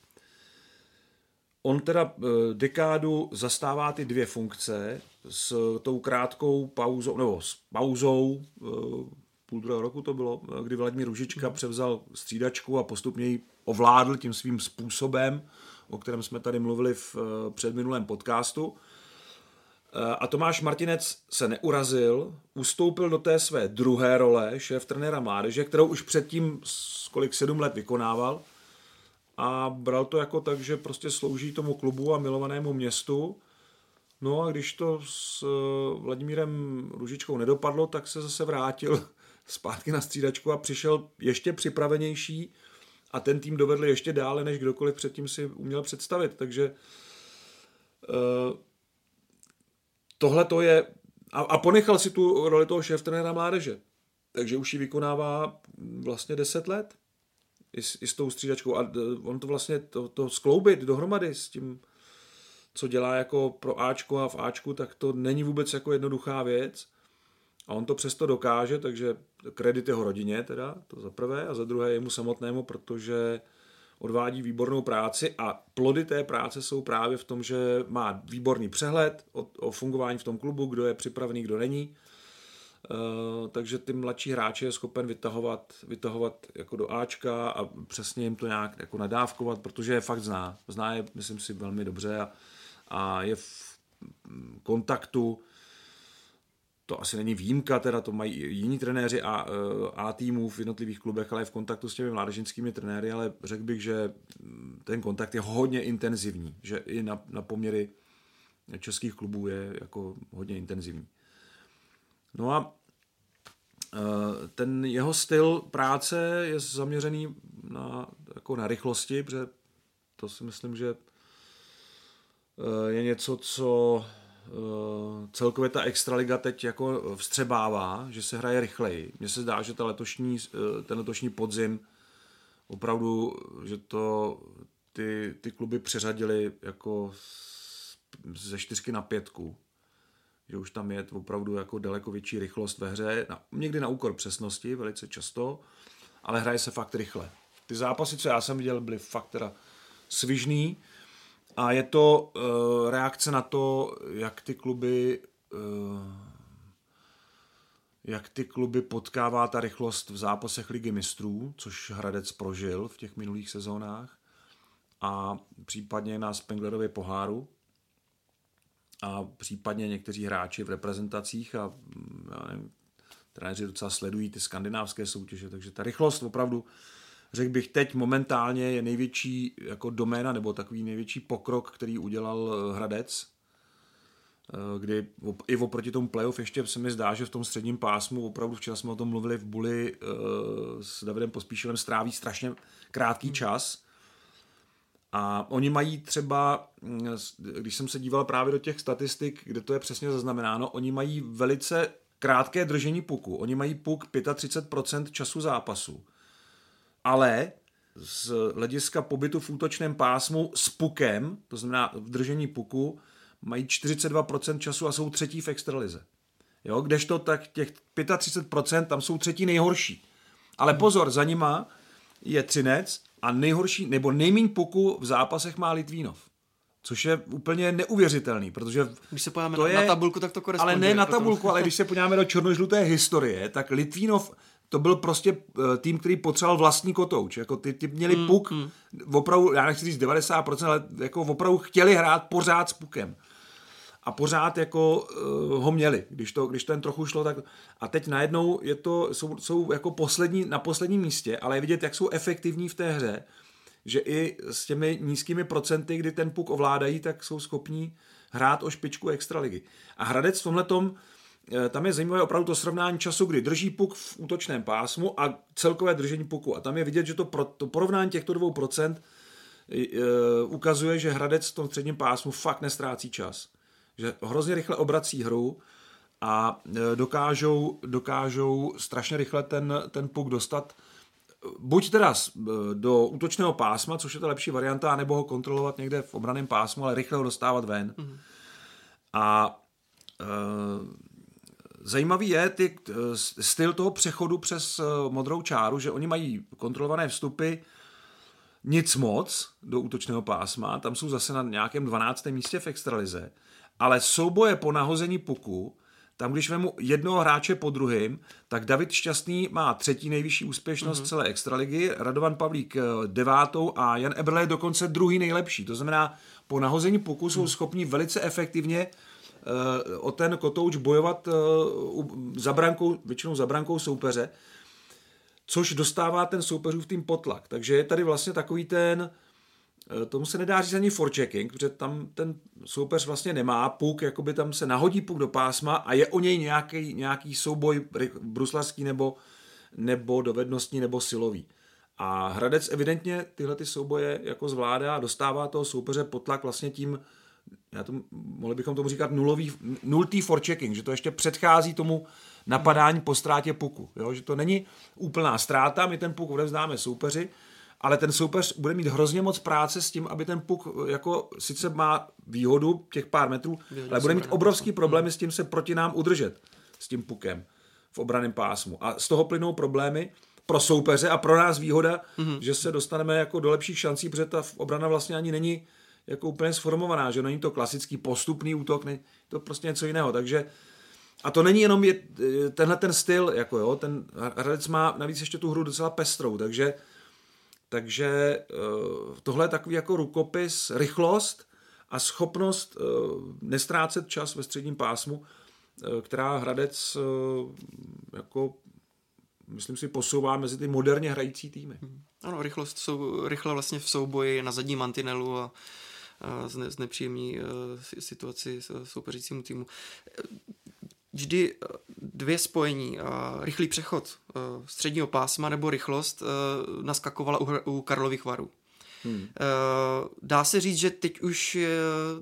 On teda eh, dekádu zastává ty dvě funkce s tou krátkou pauzou, nebo s pauzou, eh, půl druhého roku to bylo, eh, kdy Vladimír Ružička hmm. převzal střídačku a postupně ji ovládl tím svým způsobem, o kterém jsme tady mluvili v předminulém podcastu. A Tomáš Martinec se neurazil, ustoupil do té své druhé role šéf trenéra mládeže, kterou už předtím kolik sedm let vykonával – a bral to jako tak, že prostě slouží tomu klubu a milovanému městu. No a když to s eh, Vladimírem Ružičkou nedopadlo, tak se zase vrátil zpátky na střídačku a přišel ještě připravenější a ten tým dovedl ještě dále, než kdokoliv předtím si uměl představit. Takže uh, tohle to je... A, a ponechal si tu roli toho šéf trenéra mládeže. Takže už ji vykonává vlastně 10 let i s, i s tou střídačkou a on to vlastně to, to skloubit dohromady s tím, co dělá jako pro Ačko a v Ačku, tak to není vůbec jako jednoduchá věc. A on to přesto dokáže, takže kredit jeho rodině teda, to za prvé, a za druhé jemu samotnému, protože odvádí výbornou práci a plody té práce jsou právě v tom, že má výborný přehled o, o fungování v tom klubu, kdo je připravený, kdo není Eh, takže ty mladší hráče je schopen vytahovat, vytahovat jako do Ačka a přesně jim to nějak jako nadávkovat, protože je fakt zná. Zná je, myslím si, velmi dobře a, a je v kontaktu to asi není výjimka, teda to mají jiní trenéři a, eh, a týmů v jednotlivých klubech, ale je v kontaktu s těmi mládežnickými trenéry, ale řekl bych, že ten kontakt je hodně intenzivní, že i na, na poměry českých klubů je jako hodně intenzivní. No a e, ten jeho styl práce je zaměřený na, jako na rychlosti, protože to si myslím, že e, je něco, co e, celkově ta extraliga teď jako vstřebává, že se hraje rychleji. Mně se zdá, že ta letošní, ten letošní podzim opravdu, že to ty, ty kluby přeřadili jako ze čtyřky na pětku že už tam je opravdu jako daleko větší rychlost ve hře, na, někdy na úkor přesnosti, velice často, ale hraje se fakt rychle. Ty zápasy, co já jsem viděl, byly fakt teda svižný a je to uh, reakce na to, jak ty kluby uh, jak ty kluby potkává ta rychlost v zápasech ligy mistrů, což Hradec prožil v těch minulých sezónách a případně na Spenglerově poháru, a případně někteří hráči v reprezentacích a mm, já nevím, trenéři docela sledují ty skandinávské soutěže, takže ta rychlost opravdu, řekl bych, teď momentálně je největší jako doména nebo takový největší pokrok, který udělal eh, Hradec. eh, kdy i oproti tomu playoff ještě se mi zdá, že v tom středním pásmu, opravdu včera jsme o tom mluvili v Buli s Davidem Pospíšilem, stráví strašně krátký čas. A oni mají třeba, mm, když jsem se díval právě do těch statistik, kde to je přesně zaznamenáno, oni mají velice krátké držení puku. Oni mají puk 35% času zápasu. Ale z hlediska pobytu v útočném pásmu s pukem, to znamená v držení puku, mají 42% času a jsou třetí v extralize. Jo, kdežto tak těch 35% tam jsou třetí nejhorší. Ale pozor, za nima je Třinec a nejhorší, nebo nejméně puku v zápasech má Litvínov. Což je úplně neuvěřitelný, protože... Když se podíváme to na, je, na tabulku, tak to koresponduje. Ale ne na tabulku, ale když se podíváme do černožluté historie, tak Litvínov to byl prostě eh, tým, který potřeboval vlastní kotouč. Jako ty, ty měli mm, puk, mm. opravdu, já nechci říct 90%, ale jako opravdu chtěli hrát pořád s pukem. A pořád jako uh, ho měli, když to, když to jen trochu šlo, tak... A teď najednou je to, jsou, jsou jako poslední, na posledním místě, ale je vidět, jak jsou efektivní v té hře, že i s těmi nízkými procenty, kdy ten puk ovládají, tak jsou schopní hrát o špičku extraligy. A Hradec v tomhletom, eh, tam je zajímavé opravdu to srovnání času, kdy drží puk v útočném pásmu a celkové držení puku. A tam je vidět, že to, pro, to porovnání těchto dvou procent uh, ukazuje, že Hradec v tom středním pásmu fakt nestrácí čas. Že hrozně rychle obrací hru a dokážou, dokážou strašně rychle ten, ten puk dostat buď teda do útočného pásma, což je ta lepší varianta, nebo ho kontrolovat někde v obraném pásmu, ale rychle ho dostávat ven. Mm-hmm. A e, zajímavý je ty, styl toho přechodu přes e, modrou čáru, že oni mají kontrolované vstupy nic moc do útočného pásma, tam jsou zase na nějakém 12. místě v extralize, ale souboje po nahození puku tam, když vemu jednoho hráče po druhém, tak David Šťastný má třetí nejvyšší úspěšnost mm-hmm. celé extraligy, Radovan Pavlík eh, devátou a Jan Eberle je dokonce druhý nejlepší. To znamená, po nahození puku jsou mm. schopni velice efektivně uh, o ten kotouč bojovat uh, za brankou, většinou za brankou soupeře, což dostává ten soupeřův tým potlak. Takže je tady vlastně takový ten Eh, tomu se nedá říct ani forechecking, protože tam ten soupeř vlastně nemá puk, jakoby tam se nahodí puk do pásma a je o něj nějaký, nějaký souboj bruslarský nebo, nebo dovednostní nebo silový. A Hradec evidentně tyhle ty souboje jako zvládá a dostává toho soupeře potlak vlastně tím, já to, mohli bychom tomu říkat nulový, nultý forechecking, že to ještě předchází tomu napadání po ztrátě puku. Jo? Že to není úplná ztráta, my ten puk odevzdáme soupeři, ale ten soupeř bude mít hrozně moc práce s tím, aby ten puk jako sice má výhodu těch pár metrů, Výhodě ale bude mít obrovský problémy s tím se proti nám udržet s tím pukem v obraném pásmu. A z toho plynou problémy pro soupeře a pro nás výhoda, mm-hmm. že se dostaneme jako do lepších šancí, protože ta obrana vlastně ani není jako úplně sformovaná, že není to klasický postupný útok, ne, to prostě něco jiného, takže a to není jenom je, tenhle ten styl, jako jo, ten Hradec má navíc ještě tu hru docela pestrou, takže takže eh, tohle je takový jako rukopis, rychlost a schopnost eh, nestrácet čas ve středním pásmu, eh, která Hradec jako myslím si, posouvá mezi ty moderně hrající týmy. Hmm. Ano, rychlost jsou rychle vlastně v souboji na zadní mantinelu a, a znepříjemní situaci soupeřícímu týmu vždy eh, dvě spojení, eh, rychlý přechod eh, středního pásma nebo rychlost naskakovala u Karlových varů. Hmm. Dá se říct, že teď už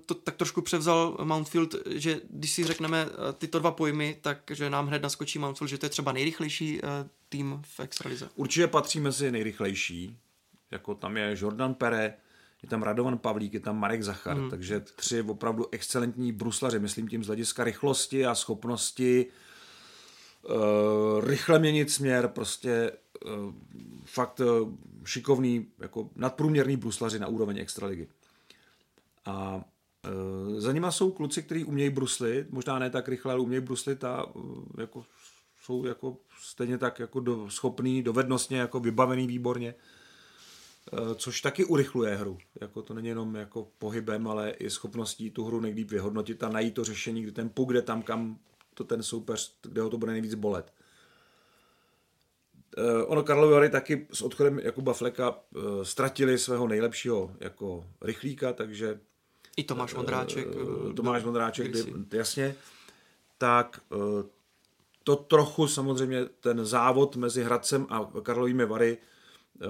to tak trošku převzal Mountfield, že když si řekneme tyto dva pojmy, tak že nám hned naskočí Mountfield, že to je třeba nejrychlejší tým v extralize. Určitě patří mezi nejrychlejší. Jako tam je Jordan Pere, je tam Radovan Pavlík, je tam Marek Zachar, hmm. takže tři opravdu excelentní bruslaři, myslím tím z hlediska rychlosti a schopnosti uh, rychle měnit směr, prostě uh, fakt uh, šikovný, jako nadprůměrný bruslaři na úroveň extraligy. A uh, za nima jsou kluci, kteří umějí bruslit, možná ne tak rychle, ale umějí bruslit a uh, jako jsou jako stejně tak jako do, schopný, dovednostně jako vybavený výborně. Eh, což taky urychluje hru. Jako to není jenom jako pohybem, ale i schopností tu hru nejlíp vyhodnotit a najít to řešení, kdy ten puk jde tam, kam to ten soupeř, kde ho to bude nejvíc bolet. Uh, ono Karlovy Vary taky s odchodem Jakuba Fleka uh, ztratili svého nejlepšího jako rychlíka, takže I Tomáš Vondráček. Tomáš Vondráček, kdysi. jasně. Tak to trochu samozřejmě ten závod mezi Hradcem a Karlovými Vary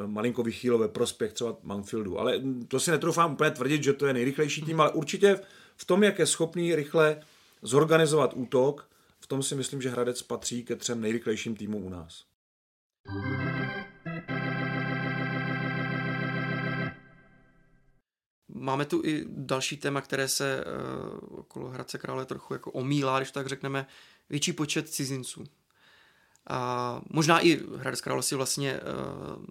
malinko vychýlo ve prospěch třeba Manfieldu. Ale to si netroufám úplně tvrdit, že to je nejrychlejší tým, ale určitě v tom, jak je schopný rychle zorganizovat útok, v tom si myslím, že Hradec patří ke třem nejrychlejším týmům u nás. Máme tu i další téma, které se uh, okolo Hradce Krále trochu jako omílá, když tak řekneme, větší počet cizinců. A možná i Hradec Králové si vlastně uh,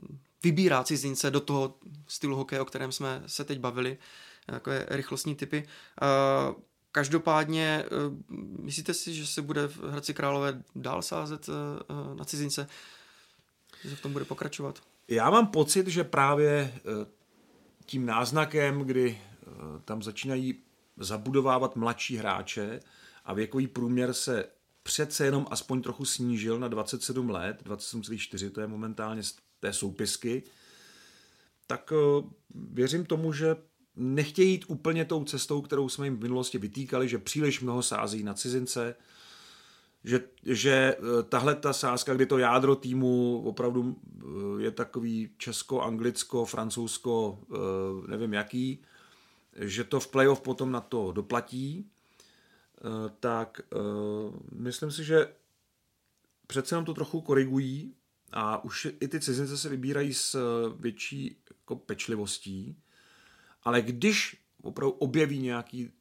vybírá cizince do toho stylu hokeje, o kterém jsme se teď bavili, jako je rychlostní typy. Uh, každopádně, uh, myslíte si, že se bude v Hradci Králové dál sázet na cizince? Že se v tom bude pokračovat? Já mám pocit, že právě tím náznakem, kdy tam začínají zabudovávat mladší hráče a věkový průměr se přece jenom aspoň trochu snížil na 27 let, 27,4 to je momentálně z té soupisky, tak eh, věřím tomu, že nechtějí jít úplně tou cestou, kterou jsme jim v minulosti vytýkali, že příliš mnoho sází na cizince, že, že eh, tahle ta sázka, kdy to jádro týmu opravdu eh, je takový česko, anglicko, francouzsko, nevím jaký, že to v playoff potom na to doplatí, tak eh, myslím si, že přece jenom to trochu korigují a už i ty cizince se vybírají s eh, větší jako pečlivostí, ale když opravdu objeví nějaký,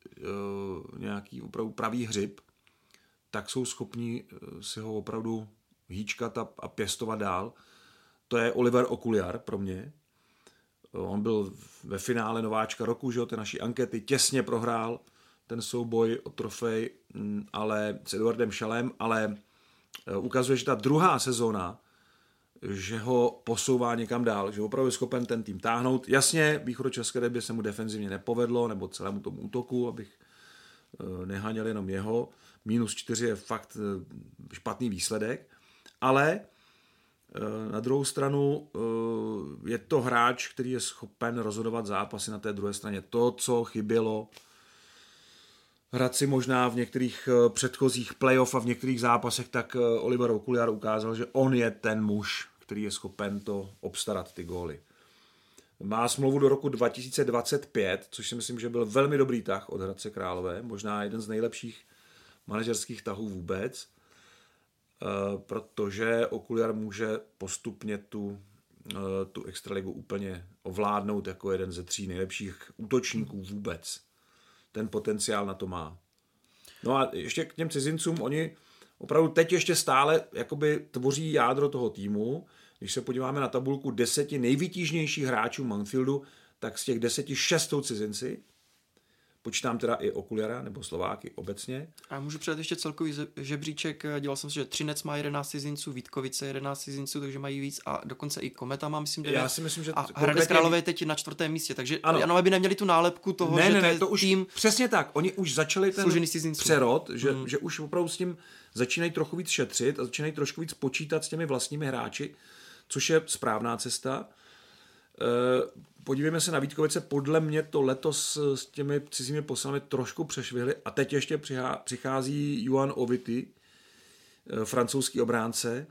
nějaký opravdu pravý hřib, tak jsou schopni si ho opravdu hýčkat a, a pěstovat dál. To je Oliver Okuliar pro mě. On byl ve finále nováčka roku, že jo, ty naší ankety těsně prohrál ten souboj o trofej mm, ale s Eduardem Šalem, ale e, ukazuje, že ta druhá sezóna, že ho posouvá někam dál, že opravdu je schopen ten tým táhnout. Jasně, východočeské derby se mu defenzivně nepovedlo, nebo celému tomu útoku, abych e, neháněl jenom jeho. Minus čtyři je fakt e, špatný výsledek, ale na druhou stranu je to hráč, který je schopen rozhodovat zápasy na té druhé straně. To, co chybělo Hradci možná v některých eh, předchozích playoff a v některých zápasech, tak eh, Oliver Okuliar ukázal, že on je ten muž, který je schopen to obstarat, ty góly. Má smlouvu do roku 2025, což si myslím, že byl velmi dobrý tah od Hradce Králové, možná jeden z nejlepších manažerských tahů vůbec, eh, protože Okuliar může postupně tu, tu extraligu úplně ovládnout jako jeden ze tří nejlepších útočníků vůbec ten potenciál na to má. No a ještě k těm cizincům, oni opravdu teď ještě stále jakoby tvoří jádro toho týmu. Když se podíváme na tabulku deseti nejvytížnějších hráčů Manfieldu, tak z těch deseti šestou cizinci, Počítám teda i Okuliara nebo Slováky obecně. A můžu předat ještě celkový žebříček. Dělal jsem si, že Třinec má 11 cizinců, Vítkovice 11 cizinců, takže mají víc a dokonce i Kometa má, myslím, 9. Já si myslím, že a Hradec Králové je teď na čtvrtém místě, takže ano. ano aby neměli tu nálepku toho, ne, že ne, ne, to, to už tým přesně tak. Oni už začali ten přerod, že, hmm. že už opravdu s tím začínají trochu víc šetřit a začínají trošku víc počítat s těmi vlastními hráči, což je správná cesta. Eh, podívejme se na Vítkovice, podle mě to letos s těmi cizími poslami trošku přešvihli a teď ještě přichází Juan Ovity, eh, francouzský obránce.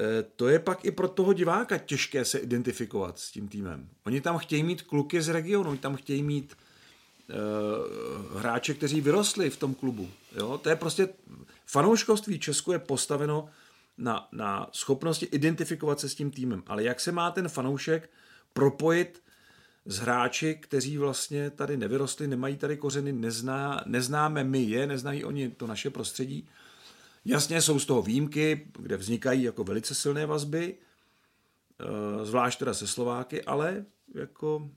Eh, to je pak i pro toho diváka těžké se identifikovat s tím týmem. Oni tam chtějí mít kluky z regionu, oni tam chtějí mít hráče, kteří vyrostli v tom klubu. Jo? To je prostě fanouškovství Česku je postaveno na, na schopnosti identifikovat se s tím týmem. Ale jak se má ten fanoušek propojit s hráči, kteří vlastně tady nevyrostli, nemají tady kořeny, nezná, neznáme my je, neznají oni to naše prostředí. Jasně jsou z toho výjimky, kde vznikají jako velice silné vazby, eh, zvlášť teda se Slováky, ale jako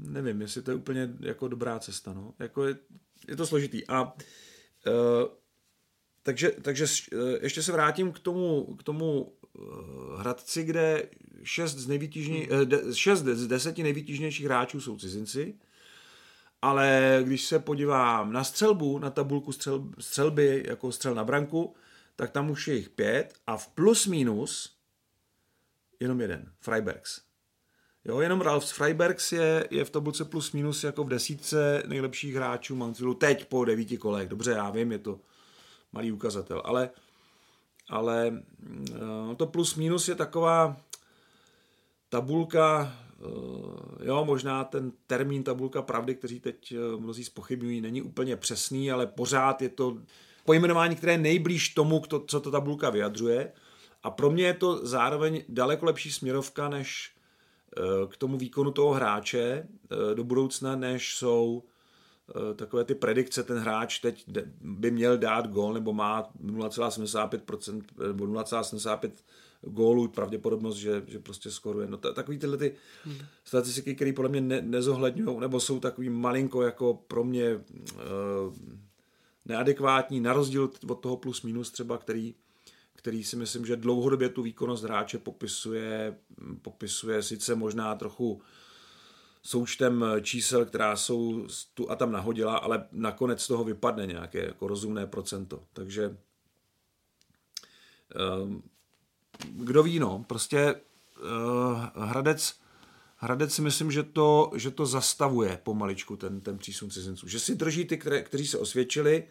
nevím, jestli to je úplně jako dobrá cesta. No. Jako je, je to složitý. A uh, takže, takže eh, ještě se vrátím k tomu, k tomu eh, Hradci, kde šest z, nejvytížně, eh, šest z deseti nejvytížnějších hráčů jsou cizinci, ale když se podívám na střelbu, na tabulku střel, střelby jako střel na branku, tak tam už je jich pět a v plus minus jenom jeden, Freibergs. Jo, jenom Ralf Freibergs je, je v tabulce plus minus jako v desítce nejlepších hráčů Mountville teď po devíti kolech. Dobře, já vím, je to malý ukazatel, ale, ale uh, to plus minus je taková tabulka, uh, jo, možná ten termín tabulka pravdy, který teď uh, mnozí spochybňují, není úplně přesný, ale pořád je to pojmenování, které je nejblíž tomu, co ta tabulka vyjadřuje. A pro mě je to zároveň daleko lepší směrovka než Eh, k tomu výkonu toho hráče eh, do budoucna, než jsou eh, takové ty predikce, ten hráč teď by měl dát gól nebo má 0,75% nebo 0,75 gólů, pravděpodobnost, že, že prostě skoruje. No takový tyhle ty hmm. statistiky, které podle mě ne, nezohledňují, nebo jsou takový malinko jako pro mě uh, neadekvátní, na rozdíl od toho plus minus třeba, který který si myslím, že dlouhodobě tu výkonnost hráče popisuje, popisuje sice možná trochu součtem čísel, která jsou tu a tam nahodila, ale nakonec z toho vypadne nějaké jako rozumné procento. Takže ehm, kdo ví, no, prostě eh, Hradec, Hradec si myslím, že to, že to zastavuje pomaličku ten, ten přísun cizinců. Že si drží ty, které, kteří se osvědčili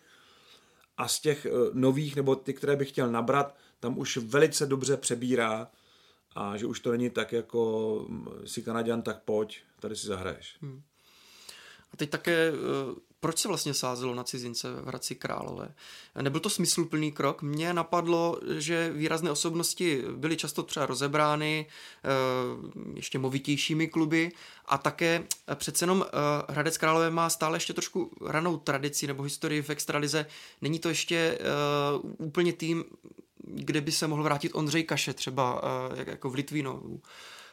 a z těch eh, nových, nebo ty, které bych chtěl nabrat, tam už velice dobře přebírá a že už to není tak jako si Kanaděn, tak pojď, tady si zahraješ. Hmm. A teď také, eh, proč se vlastně sázelo na cizince v Hradci Králové? Nebyl to smysluplný krok? Mně napadlo, že výrazné osobnosti byly často třeba rozebrány eh, ještě movitějšími kluby a také přece jenom Hradec Králové má stále ještě trošku ranou tradici nebo historii v extralize. Není to ještě úplně tým, kde by se mohl vrátit Ondřej Kaše třeba jako v Litvínovu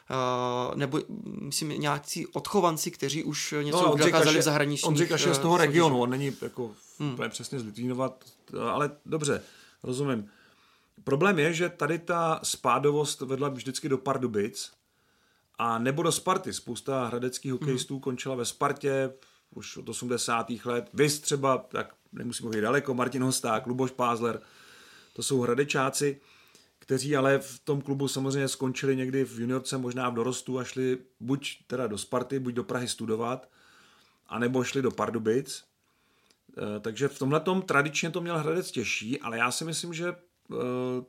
Uh, nebo myslím nějací odchovanci, kteří už něco no, dokázali v zahraničí. Ondřej Kaše z toho regionu, on není jako hmm. přesně z Litvínova, ale dobře, rozumím. Problém je, že tady ta spádovost vedla vždycky do Pardubic a nebo do Sparty. Spousta hradeckých hokejistů hmm. končila ve Spartě už od 80. let. Vys třeba, tak nemusím mluvit daleko, Martin Hosták, Luboš Pázler, to jsou hradečáci, kteří ale v tom klubu samozřejmě skončili někdy v juniorce, možná v dorostu a šli buď teda do Sparty, buď do Prahy studovat, anebo šli do Pardubic. E, takže v tomhle tom tradičně to měl Hradec těžší, ale já si myslím, že uh,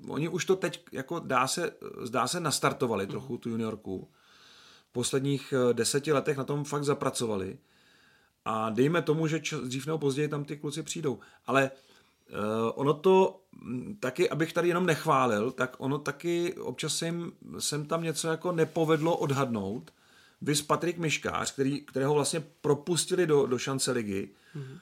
oni už to teď jako dá se, zdá se nastartovali trochu tu juniorku. V posledních e, deseti letech na tom fakt zapracovali. A dejme tomu, že dřív nebo později tam ty kluci přijdou. Ale ono to mm, taky, abych tady jenom nechválil, tak ono taky občas jsem, jsem tam něco jako nepovedlo odhadnout. Vys Patrik Miškář, který, kterého vlastně propustili do, do šance ligy mm-hmm.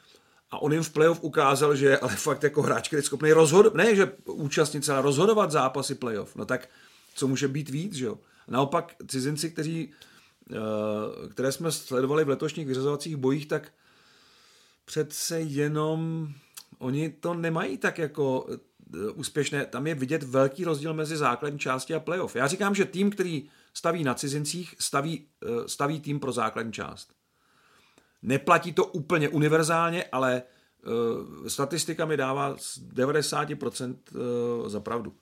a on jim v playoff ukázal, že ale fakt jako hráč, který je schopný rozhodovat, ne, že účastnit ale rozhodovat zápasy playoff. No tak co může být víc, že jo? Naopak cizinci, kteří, uh, které jsme sledovali v letošních vyřazovacích bojích, tak přece jenom oni to nemají tak jako eh, úspěšné. Tam je vidět velký rozdíl mezi základní části a playoff. Já říkám, že tým, který staví na cizincích, staví, eh, staví tým pro základní část. Neplatí to úplně univerzálně, ale uh, statistika mi dává z 90% uh, za pravdu.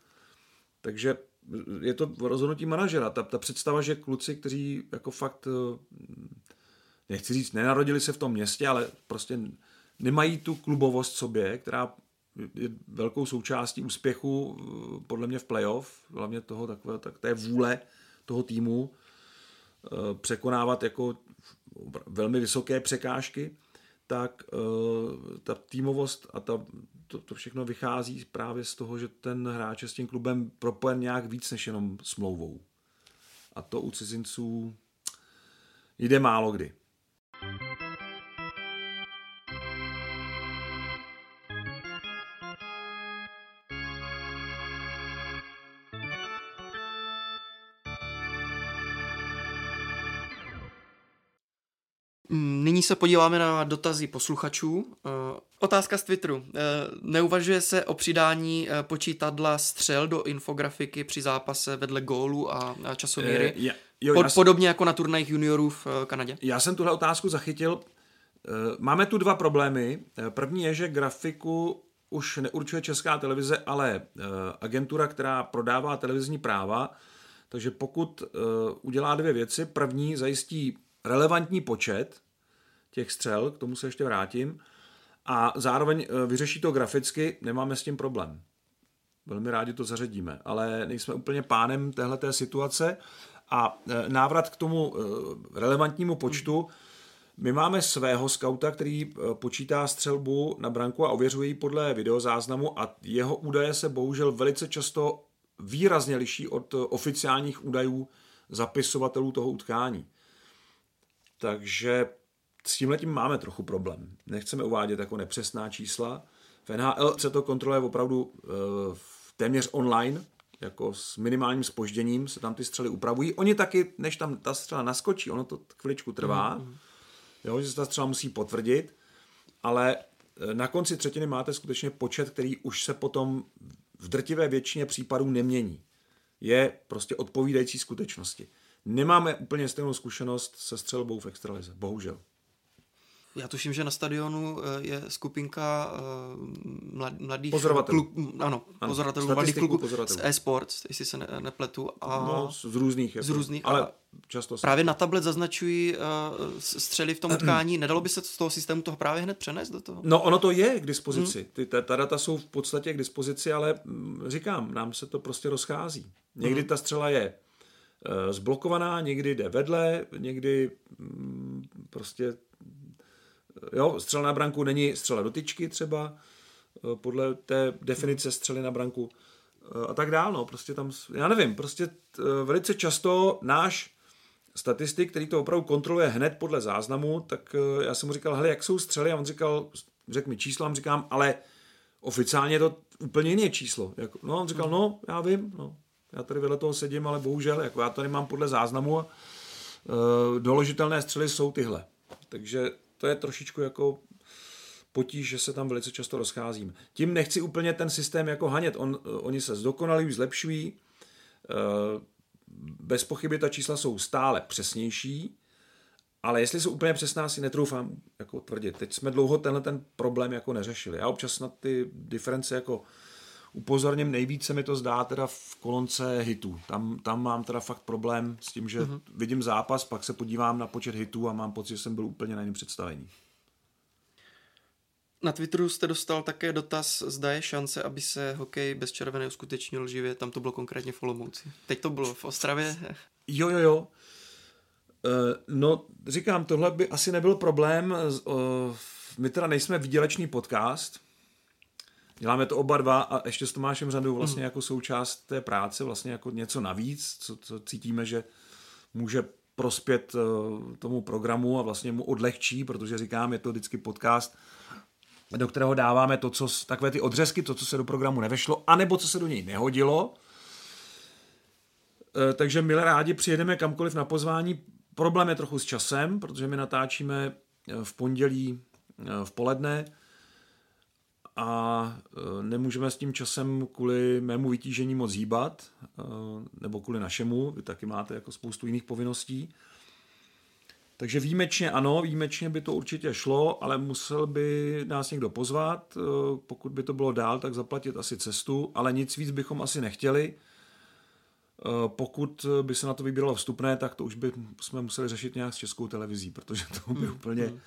Takže je to rozhodnutí manažera. Ta, ta představa, že kluci, kteří jako fakt, nechci říct, nenarodili se v tom městě, ale prostě nemají tu klubovost sobě, která je velkou součástí úspěchu eh, podle mě v playoff, hlavně toho takové, tak té vůle toho týmu eh, překonávat jako velmi vysoké překážky, tak eh, ta týmovost a ta, to, to všechno vychází právě z toho, že ten hráč je s tím klubem propojen nějak víc než jenom smlouvou. A to u cizinců jde málo kdy. Nyní se podíváme na dotazy posluchačů. Eh, otázka z Twitteru. Eh, neuvažuje se o přidání eh, počítadla střel do infografiky při zápase vedle gólu a časomíry? Uh, jo, Pod, podobně jako na turnajích juniorů v Kanadě? Já jsem tuhle otázku zachytil. Máme tu dva problémy. První je, že grafiku už neurčuje česká televize, ale agentura, která prodává televizní práva, Takže pokud udělá dvě věci, první zajistí relevantní počet těch střel, k tomu se ještě vrátím, a zároveň uh, vyřeší to graficky, nemáme s tím problém. Velmi rádi to zařadíme, ale nejsme úplně pánem téhleté situace a uh, návrat k tomu uh, relevantnímu počtu, my máme svého skauta, který počítá střelbu na branku a ověřuje ji podle videozáznamu a jeho údaje se bohužel velice často výrazně liší od oficiálních údajů zapisovatelů toho utkání. Takže s tím letím máme trochu problém. Nechceme uvádět jako nepřesná čísla. V NHL se to kontroluje opravdu e, téměř online, jako s minimálním spožděním se tam ty střely upravují. Oni taky, než tam ta střela naskočí, ono to chviličku trvá, mm-hmm. jo, že se ta střela musí potvrdit, ale e, na konci třetiny máte skutečně počet, který už se potom v drtivé většině případů nemění. Je prostě odpovídající skutečnosti. Nemáme úplně stejnou zkušenost se střelbou v extralize, bohužel. Já tuším, že na stadionu eh, je skupinka eh, mladých pozorovatelů. Kluk, ano, ano, pozorovatelů, mladých kluků z e-sports, jestli se ne, nepletu. A no, z různých. Z různých. Ale často se... Právě na tablet zaznačují uh, střely v tom utkání. Nedalo by se z toho systému toho právě hned přenést do toho? No, ono to je k dispozici. Hmm. Ty, ta, ta data jsou v podstatě k dispozici, ale mm, říkám, nám se to prostě rozchází. Někdy hmm. ta střela je zblokovaná, někdy jde vedle, někdy mm, prostě Jo, střela na branku není střela do tyčky třeba, eh, podle té definice střely na branku eh, a tak dál, no, prostě tam, já nevím, prostě eh, velice často náš statistik, který to opravdu kontroluje hned podle záznamu, tak já jsem mu říkal, hele, jak jsou střely, a on říkal, řekl mi číslo, a říkám, ale oficiálně je to úplně jiné číslo. Jako, no, on říkal, no, já vím, no, já tady vedle toho sedím, ale bohužel, jako já to nemám podle záznamu a uh, doložitelné střely jsou tyhle. Takže to je trošičku jako potíž, že se tam velice často rozcházím. Tím nechci úplně ten systém jako hanět. On, oni se zdokonalují, zlepšují. Eh, bez pochyby ta čísla jsou stále přesnější, ale jestli jsou úplně přesná, si netroufám jako tvrdit. Teď jsme dlouho tenhle ten problém jako neřešili. Já občas na ty diference jako upozorním, nejvíce mi to zdá teda v kolonce hitů. Tam, tam mám teda fakt problém s tím, že uh-huh. vidím zápas, pak se podívám na počet hitů a mám pocit, že jsem byl úplně na jiném představení. Na Twitteru jste dostal také dotaz, zda je šance, aby se hokej bez červené uskutečnil živě. Tam to bylo konkrétně v Olomouci. Teď to bylo v Ostravě. Jo, jo, jo. Uh, no, říkám, tohle by asi nebyl problém. Uh, my teda nejsme výdělečný podcast, Děláme to oba dva a ještě s Tomášem Řadou vlastně mm. jako součást té práce, vlastně jako něco navíc, co, co cítíme, že může prospět uh, tomu programu a vlastně mu odlehčí, protože říkám, je to vždycky podcast, do kterého dáváme to, co, takové ty odřezky, to, co se do programu nevešlo, anebo co se do něj nehodilo. Uh, takže milé rádi přijedeme kamkoliv na pozvání. Problém je trochu s časem, protože my natáčíme eh, v pondělí v poledne, a e, nemůžeme s tím časem kvůli mému vytížení moc hýbat, e, nebo kvůli našemu, vy taky máte jako spoustu jiných povinností. Takže výjimečně ano, výjimečně by to určitě šlo, ale musel by nás někdo pozvat, e, pokud by to bylo dál, tak zaplatit asi cestu, ale nic víc bychom asi nechtěli. Pokud by se na to vybíralo vstupné, tak to už by jsme museli řešit nějak s českou televizí, protože to by hmm, úplně... Hmm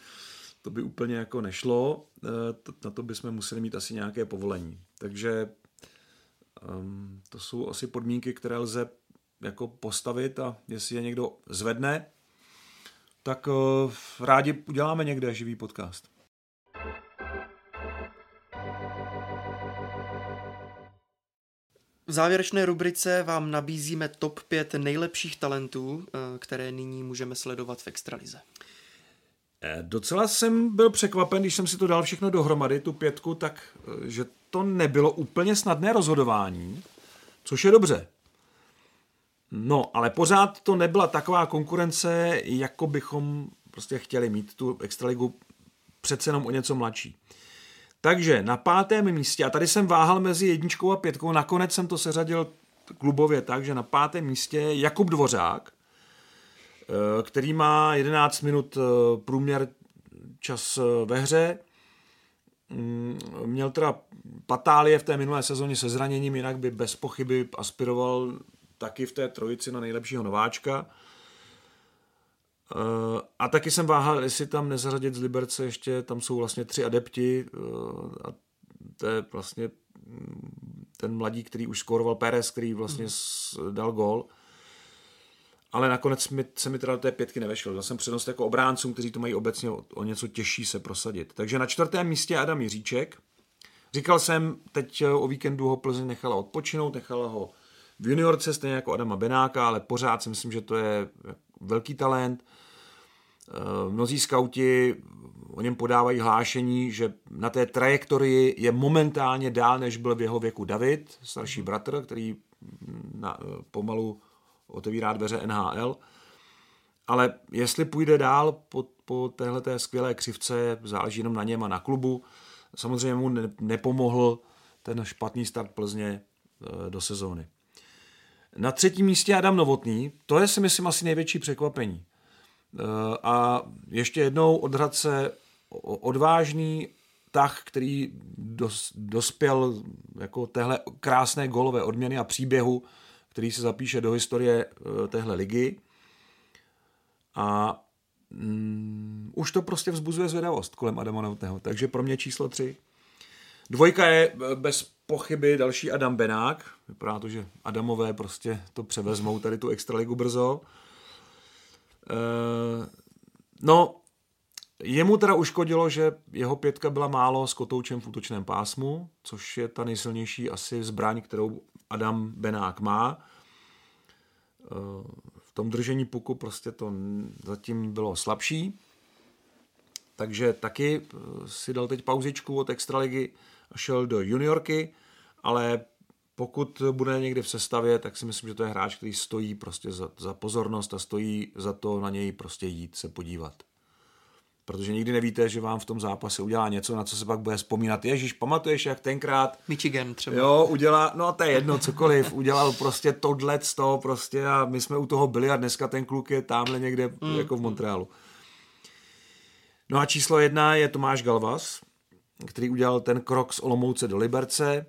to by úplně jako nešlo, eh, na to bychom museli mít asi nějaké povolení. Takže um, to jsou asi podmínky, které lze jako postavit a jestli je někdo zvedne, tak uh, rádi uděláme někde živý podcast. V závěrečné rubrice vám nabízíme top 5 nejlepších talentů, eh, které nyní můžeme sledovat v Extralize. Eh, docela jsem byl překvapen, když jsem si to dal všechno dohromady, tu pětku, tak eh, že to nebylo úplně snadné rozhodování, což je dobře. No, ale pořád to nebyla taková konkurence, jako bychom prostě chtěli mít tu extraligu přece jenom o něco mladší. Takže na pátém místě, a tady jsem váhal mezi jedničkou a pětkou, nakonec jsem to seřadil klubově tak, že na pátém místě Jakub Dvořák, který má 11 minut eh, průměr čas eh, ve hře. Mm, měl teda patálie v té minulé sezóně se zraněním, jinak by bez pochyby aspiroval taky v té trojici na nejlepšího nováčka. A taky jsem váhal, jestli tam nezařadit z Liberce ještě, tam jsou vlastně tři adepti a to je vlastně mm, ten mladík, který už skoroval Pérez, který vlastně mm. dal gol. Ale nakonec mi, se mi teda do té pětky nevešel. Dal jsem přednost jako obráncům, kteří to mají obecně o, o něco těžší se prosadit. Takže na čtvrtém místě Adam Jiříček. Říkal jsem, teď o víkendu ho Plzeň nechala odpočinout, nechala ho v juniorce, stejně jako Adama Benáka, ale pořád si myslím, že to je velký talent. Eh, mnozí skauti o něm podávají hlášení, že na té trajektorii je momentálně dál, než byl v jeho věku David, starší bratr, který na, pomalu otevírá dveře NHL. Ale jestli půjde dál po, po téhle skvělé křivce, záleží jenom na něm a na klubu. Samozřejmě mu ne, nepomohl ten špatný start Plzně eh, do sezóny. Na třetím místě Adam Novotný, to je si myslím asi největší překvapení. Eh, a ještě jednou od Hradce odvážný tah, který dos, dospěl jako téhle krásné golové odměny a příběhu, který se zapíše do historie eh, téhle ligy. A mm, už to prostě vzbuzuje zvědavost kolem Adama Novotného, takže pro mě číslo tři. Dvojka je eh, bez pochyby další Adam Benák. Vypadá to, že Adamové prostě to převezmou tady tu extraligu brzo. Eh, no, jemu teda uškodilo, že jeho pětka byla málo s kotoučem v útočném pásmu, což je ta nejsilnější asi zbraň, kterou Adam Benák má. Eh, v tom držení puku prostě to zatím bylo slabší. Takže taky eh, si dal teď pauzičku od extraligy a šel do juniorky, ale pokud bude někdy v sestavě, tak si myslím, že to je hráč, který stojí prostě za, za pozornost a stojí za to na něj prostě jít se podívat. Protože nikdy nevíte, že vám v tom zápase udělá něco, na co se pak bude vzpomínat. Ježíš, pamatuješ, jak tenkrát... Michigan třeba. Jo, udělá, no to je jedno, cokoliv. Udělal prostě tohle z toho prostě a my jsme u toho byli a dneska ten kluk je tamhle někde mm. jako v Montrealu. No a číslo jedna je Tomáš Galvas, který udělal ten krok z Olomouce do Liberce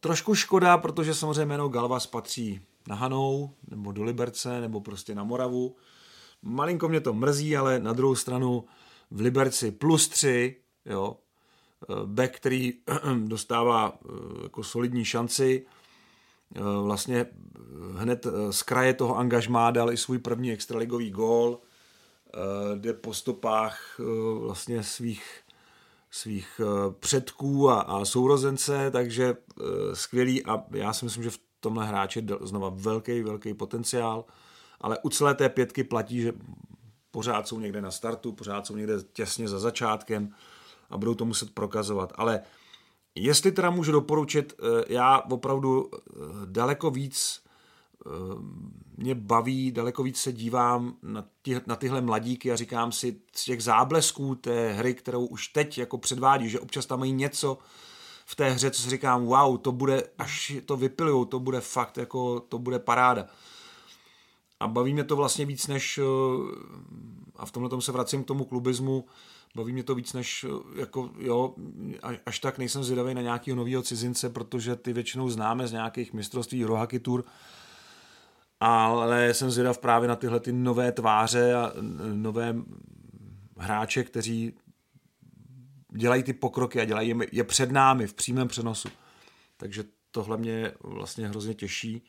Trošku škoda, protože samozřejmě jméno Galvas patří na Hanou, nebo do Liberce, nebo prostě na Moravu. Malinko mě to mrzí, ale na druhou stranu v Liberci plus tři, jo, back, který dostává eh, jako solidní šanci, eh, vlastně hned eh, z kraje toho angažmá dal i svůj první extraligový gól, jde po stopách vlastně svých svých eh, předků a, a sourozence, takže skvělý a já si myslím, že v tomhle hráči je znova velký, velký potenciál, ale u celé té pětky platí, že pořád jsou někde na startu, pořád jsou někde těsně za začátkem a budou to muset prokazovat. Ale jestli teda můžu doporučit, eh, já opravdu daleko víc mě baví, daleko víc se dívám na, ty, na tyhle mladíky a říkám si z těch záblesků té hry, kterou už teď jako předvádí, že občas tam mají něco v té hře, co si říkám, wow, to bude, až to vypilujou, to bude fakt, jako to bude paráda. A baví mě to vlastně víc než, eh, a v tomhle tom se vracím k tomu klubismu, baví mě to víc než, eh, jako jo, až tak nejsem zvědavý na nějakého nového cizince, protože ty většinou známe z nějakých mistrovství Rohaky Tour, ale jsem zvědav právě na tyhle ty nové tváře a nové hráče, kteří dělají ty pokroky a dělají je před námi v přímém přenosu. Takže tohle mě vlastně hrozně těší.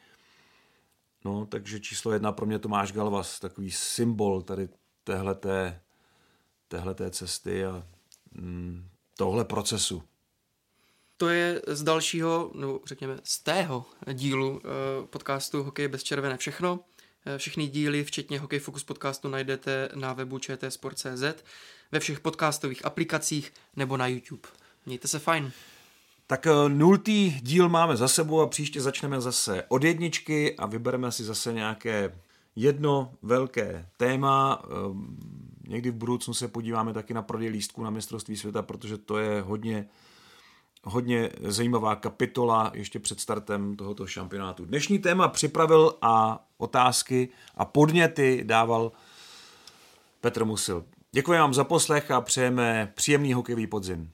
No, takže číslo jedna pro mě Tomáš Galvas, takový symbol tady téhleté, téhleté cesty a mm, tohle procesu to je z dalšího, nebo řekněme z tého dílu eh, podcastu Hokej bez červené všechno. Eh, všechny díly, včetně Hokej Focus podcastu, najdete na webu čtsport.cz, ve všech podcastových aplikacích nebo na YouTube. Mějte se fajn. Tak eh, nultý díl máme za sebou a příště začneme zase od jedničky a vybereme si zase nějaké jedno velké téma. Někdy v budoucnu se podíváme taky na prodej lístků na mistrovství světa, protože to je hodně hodně zajímavá kapitola ještě před startem tohoto šampionátu. Dnešní téma připravil a otázky a podněty dával Petr Musil. Děkuji vám za poslech a přejeme příjemný hokejový podzim.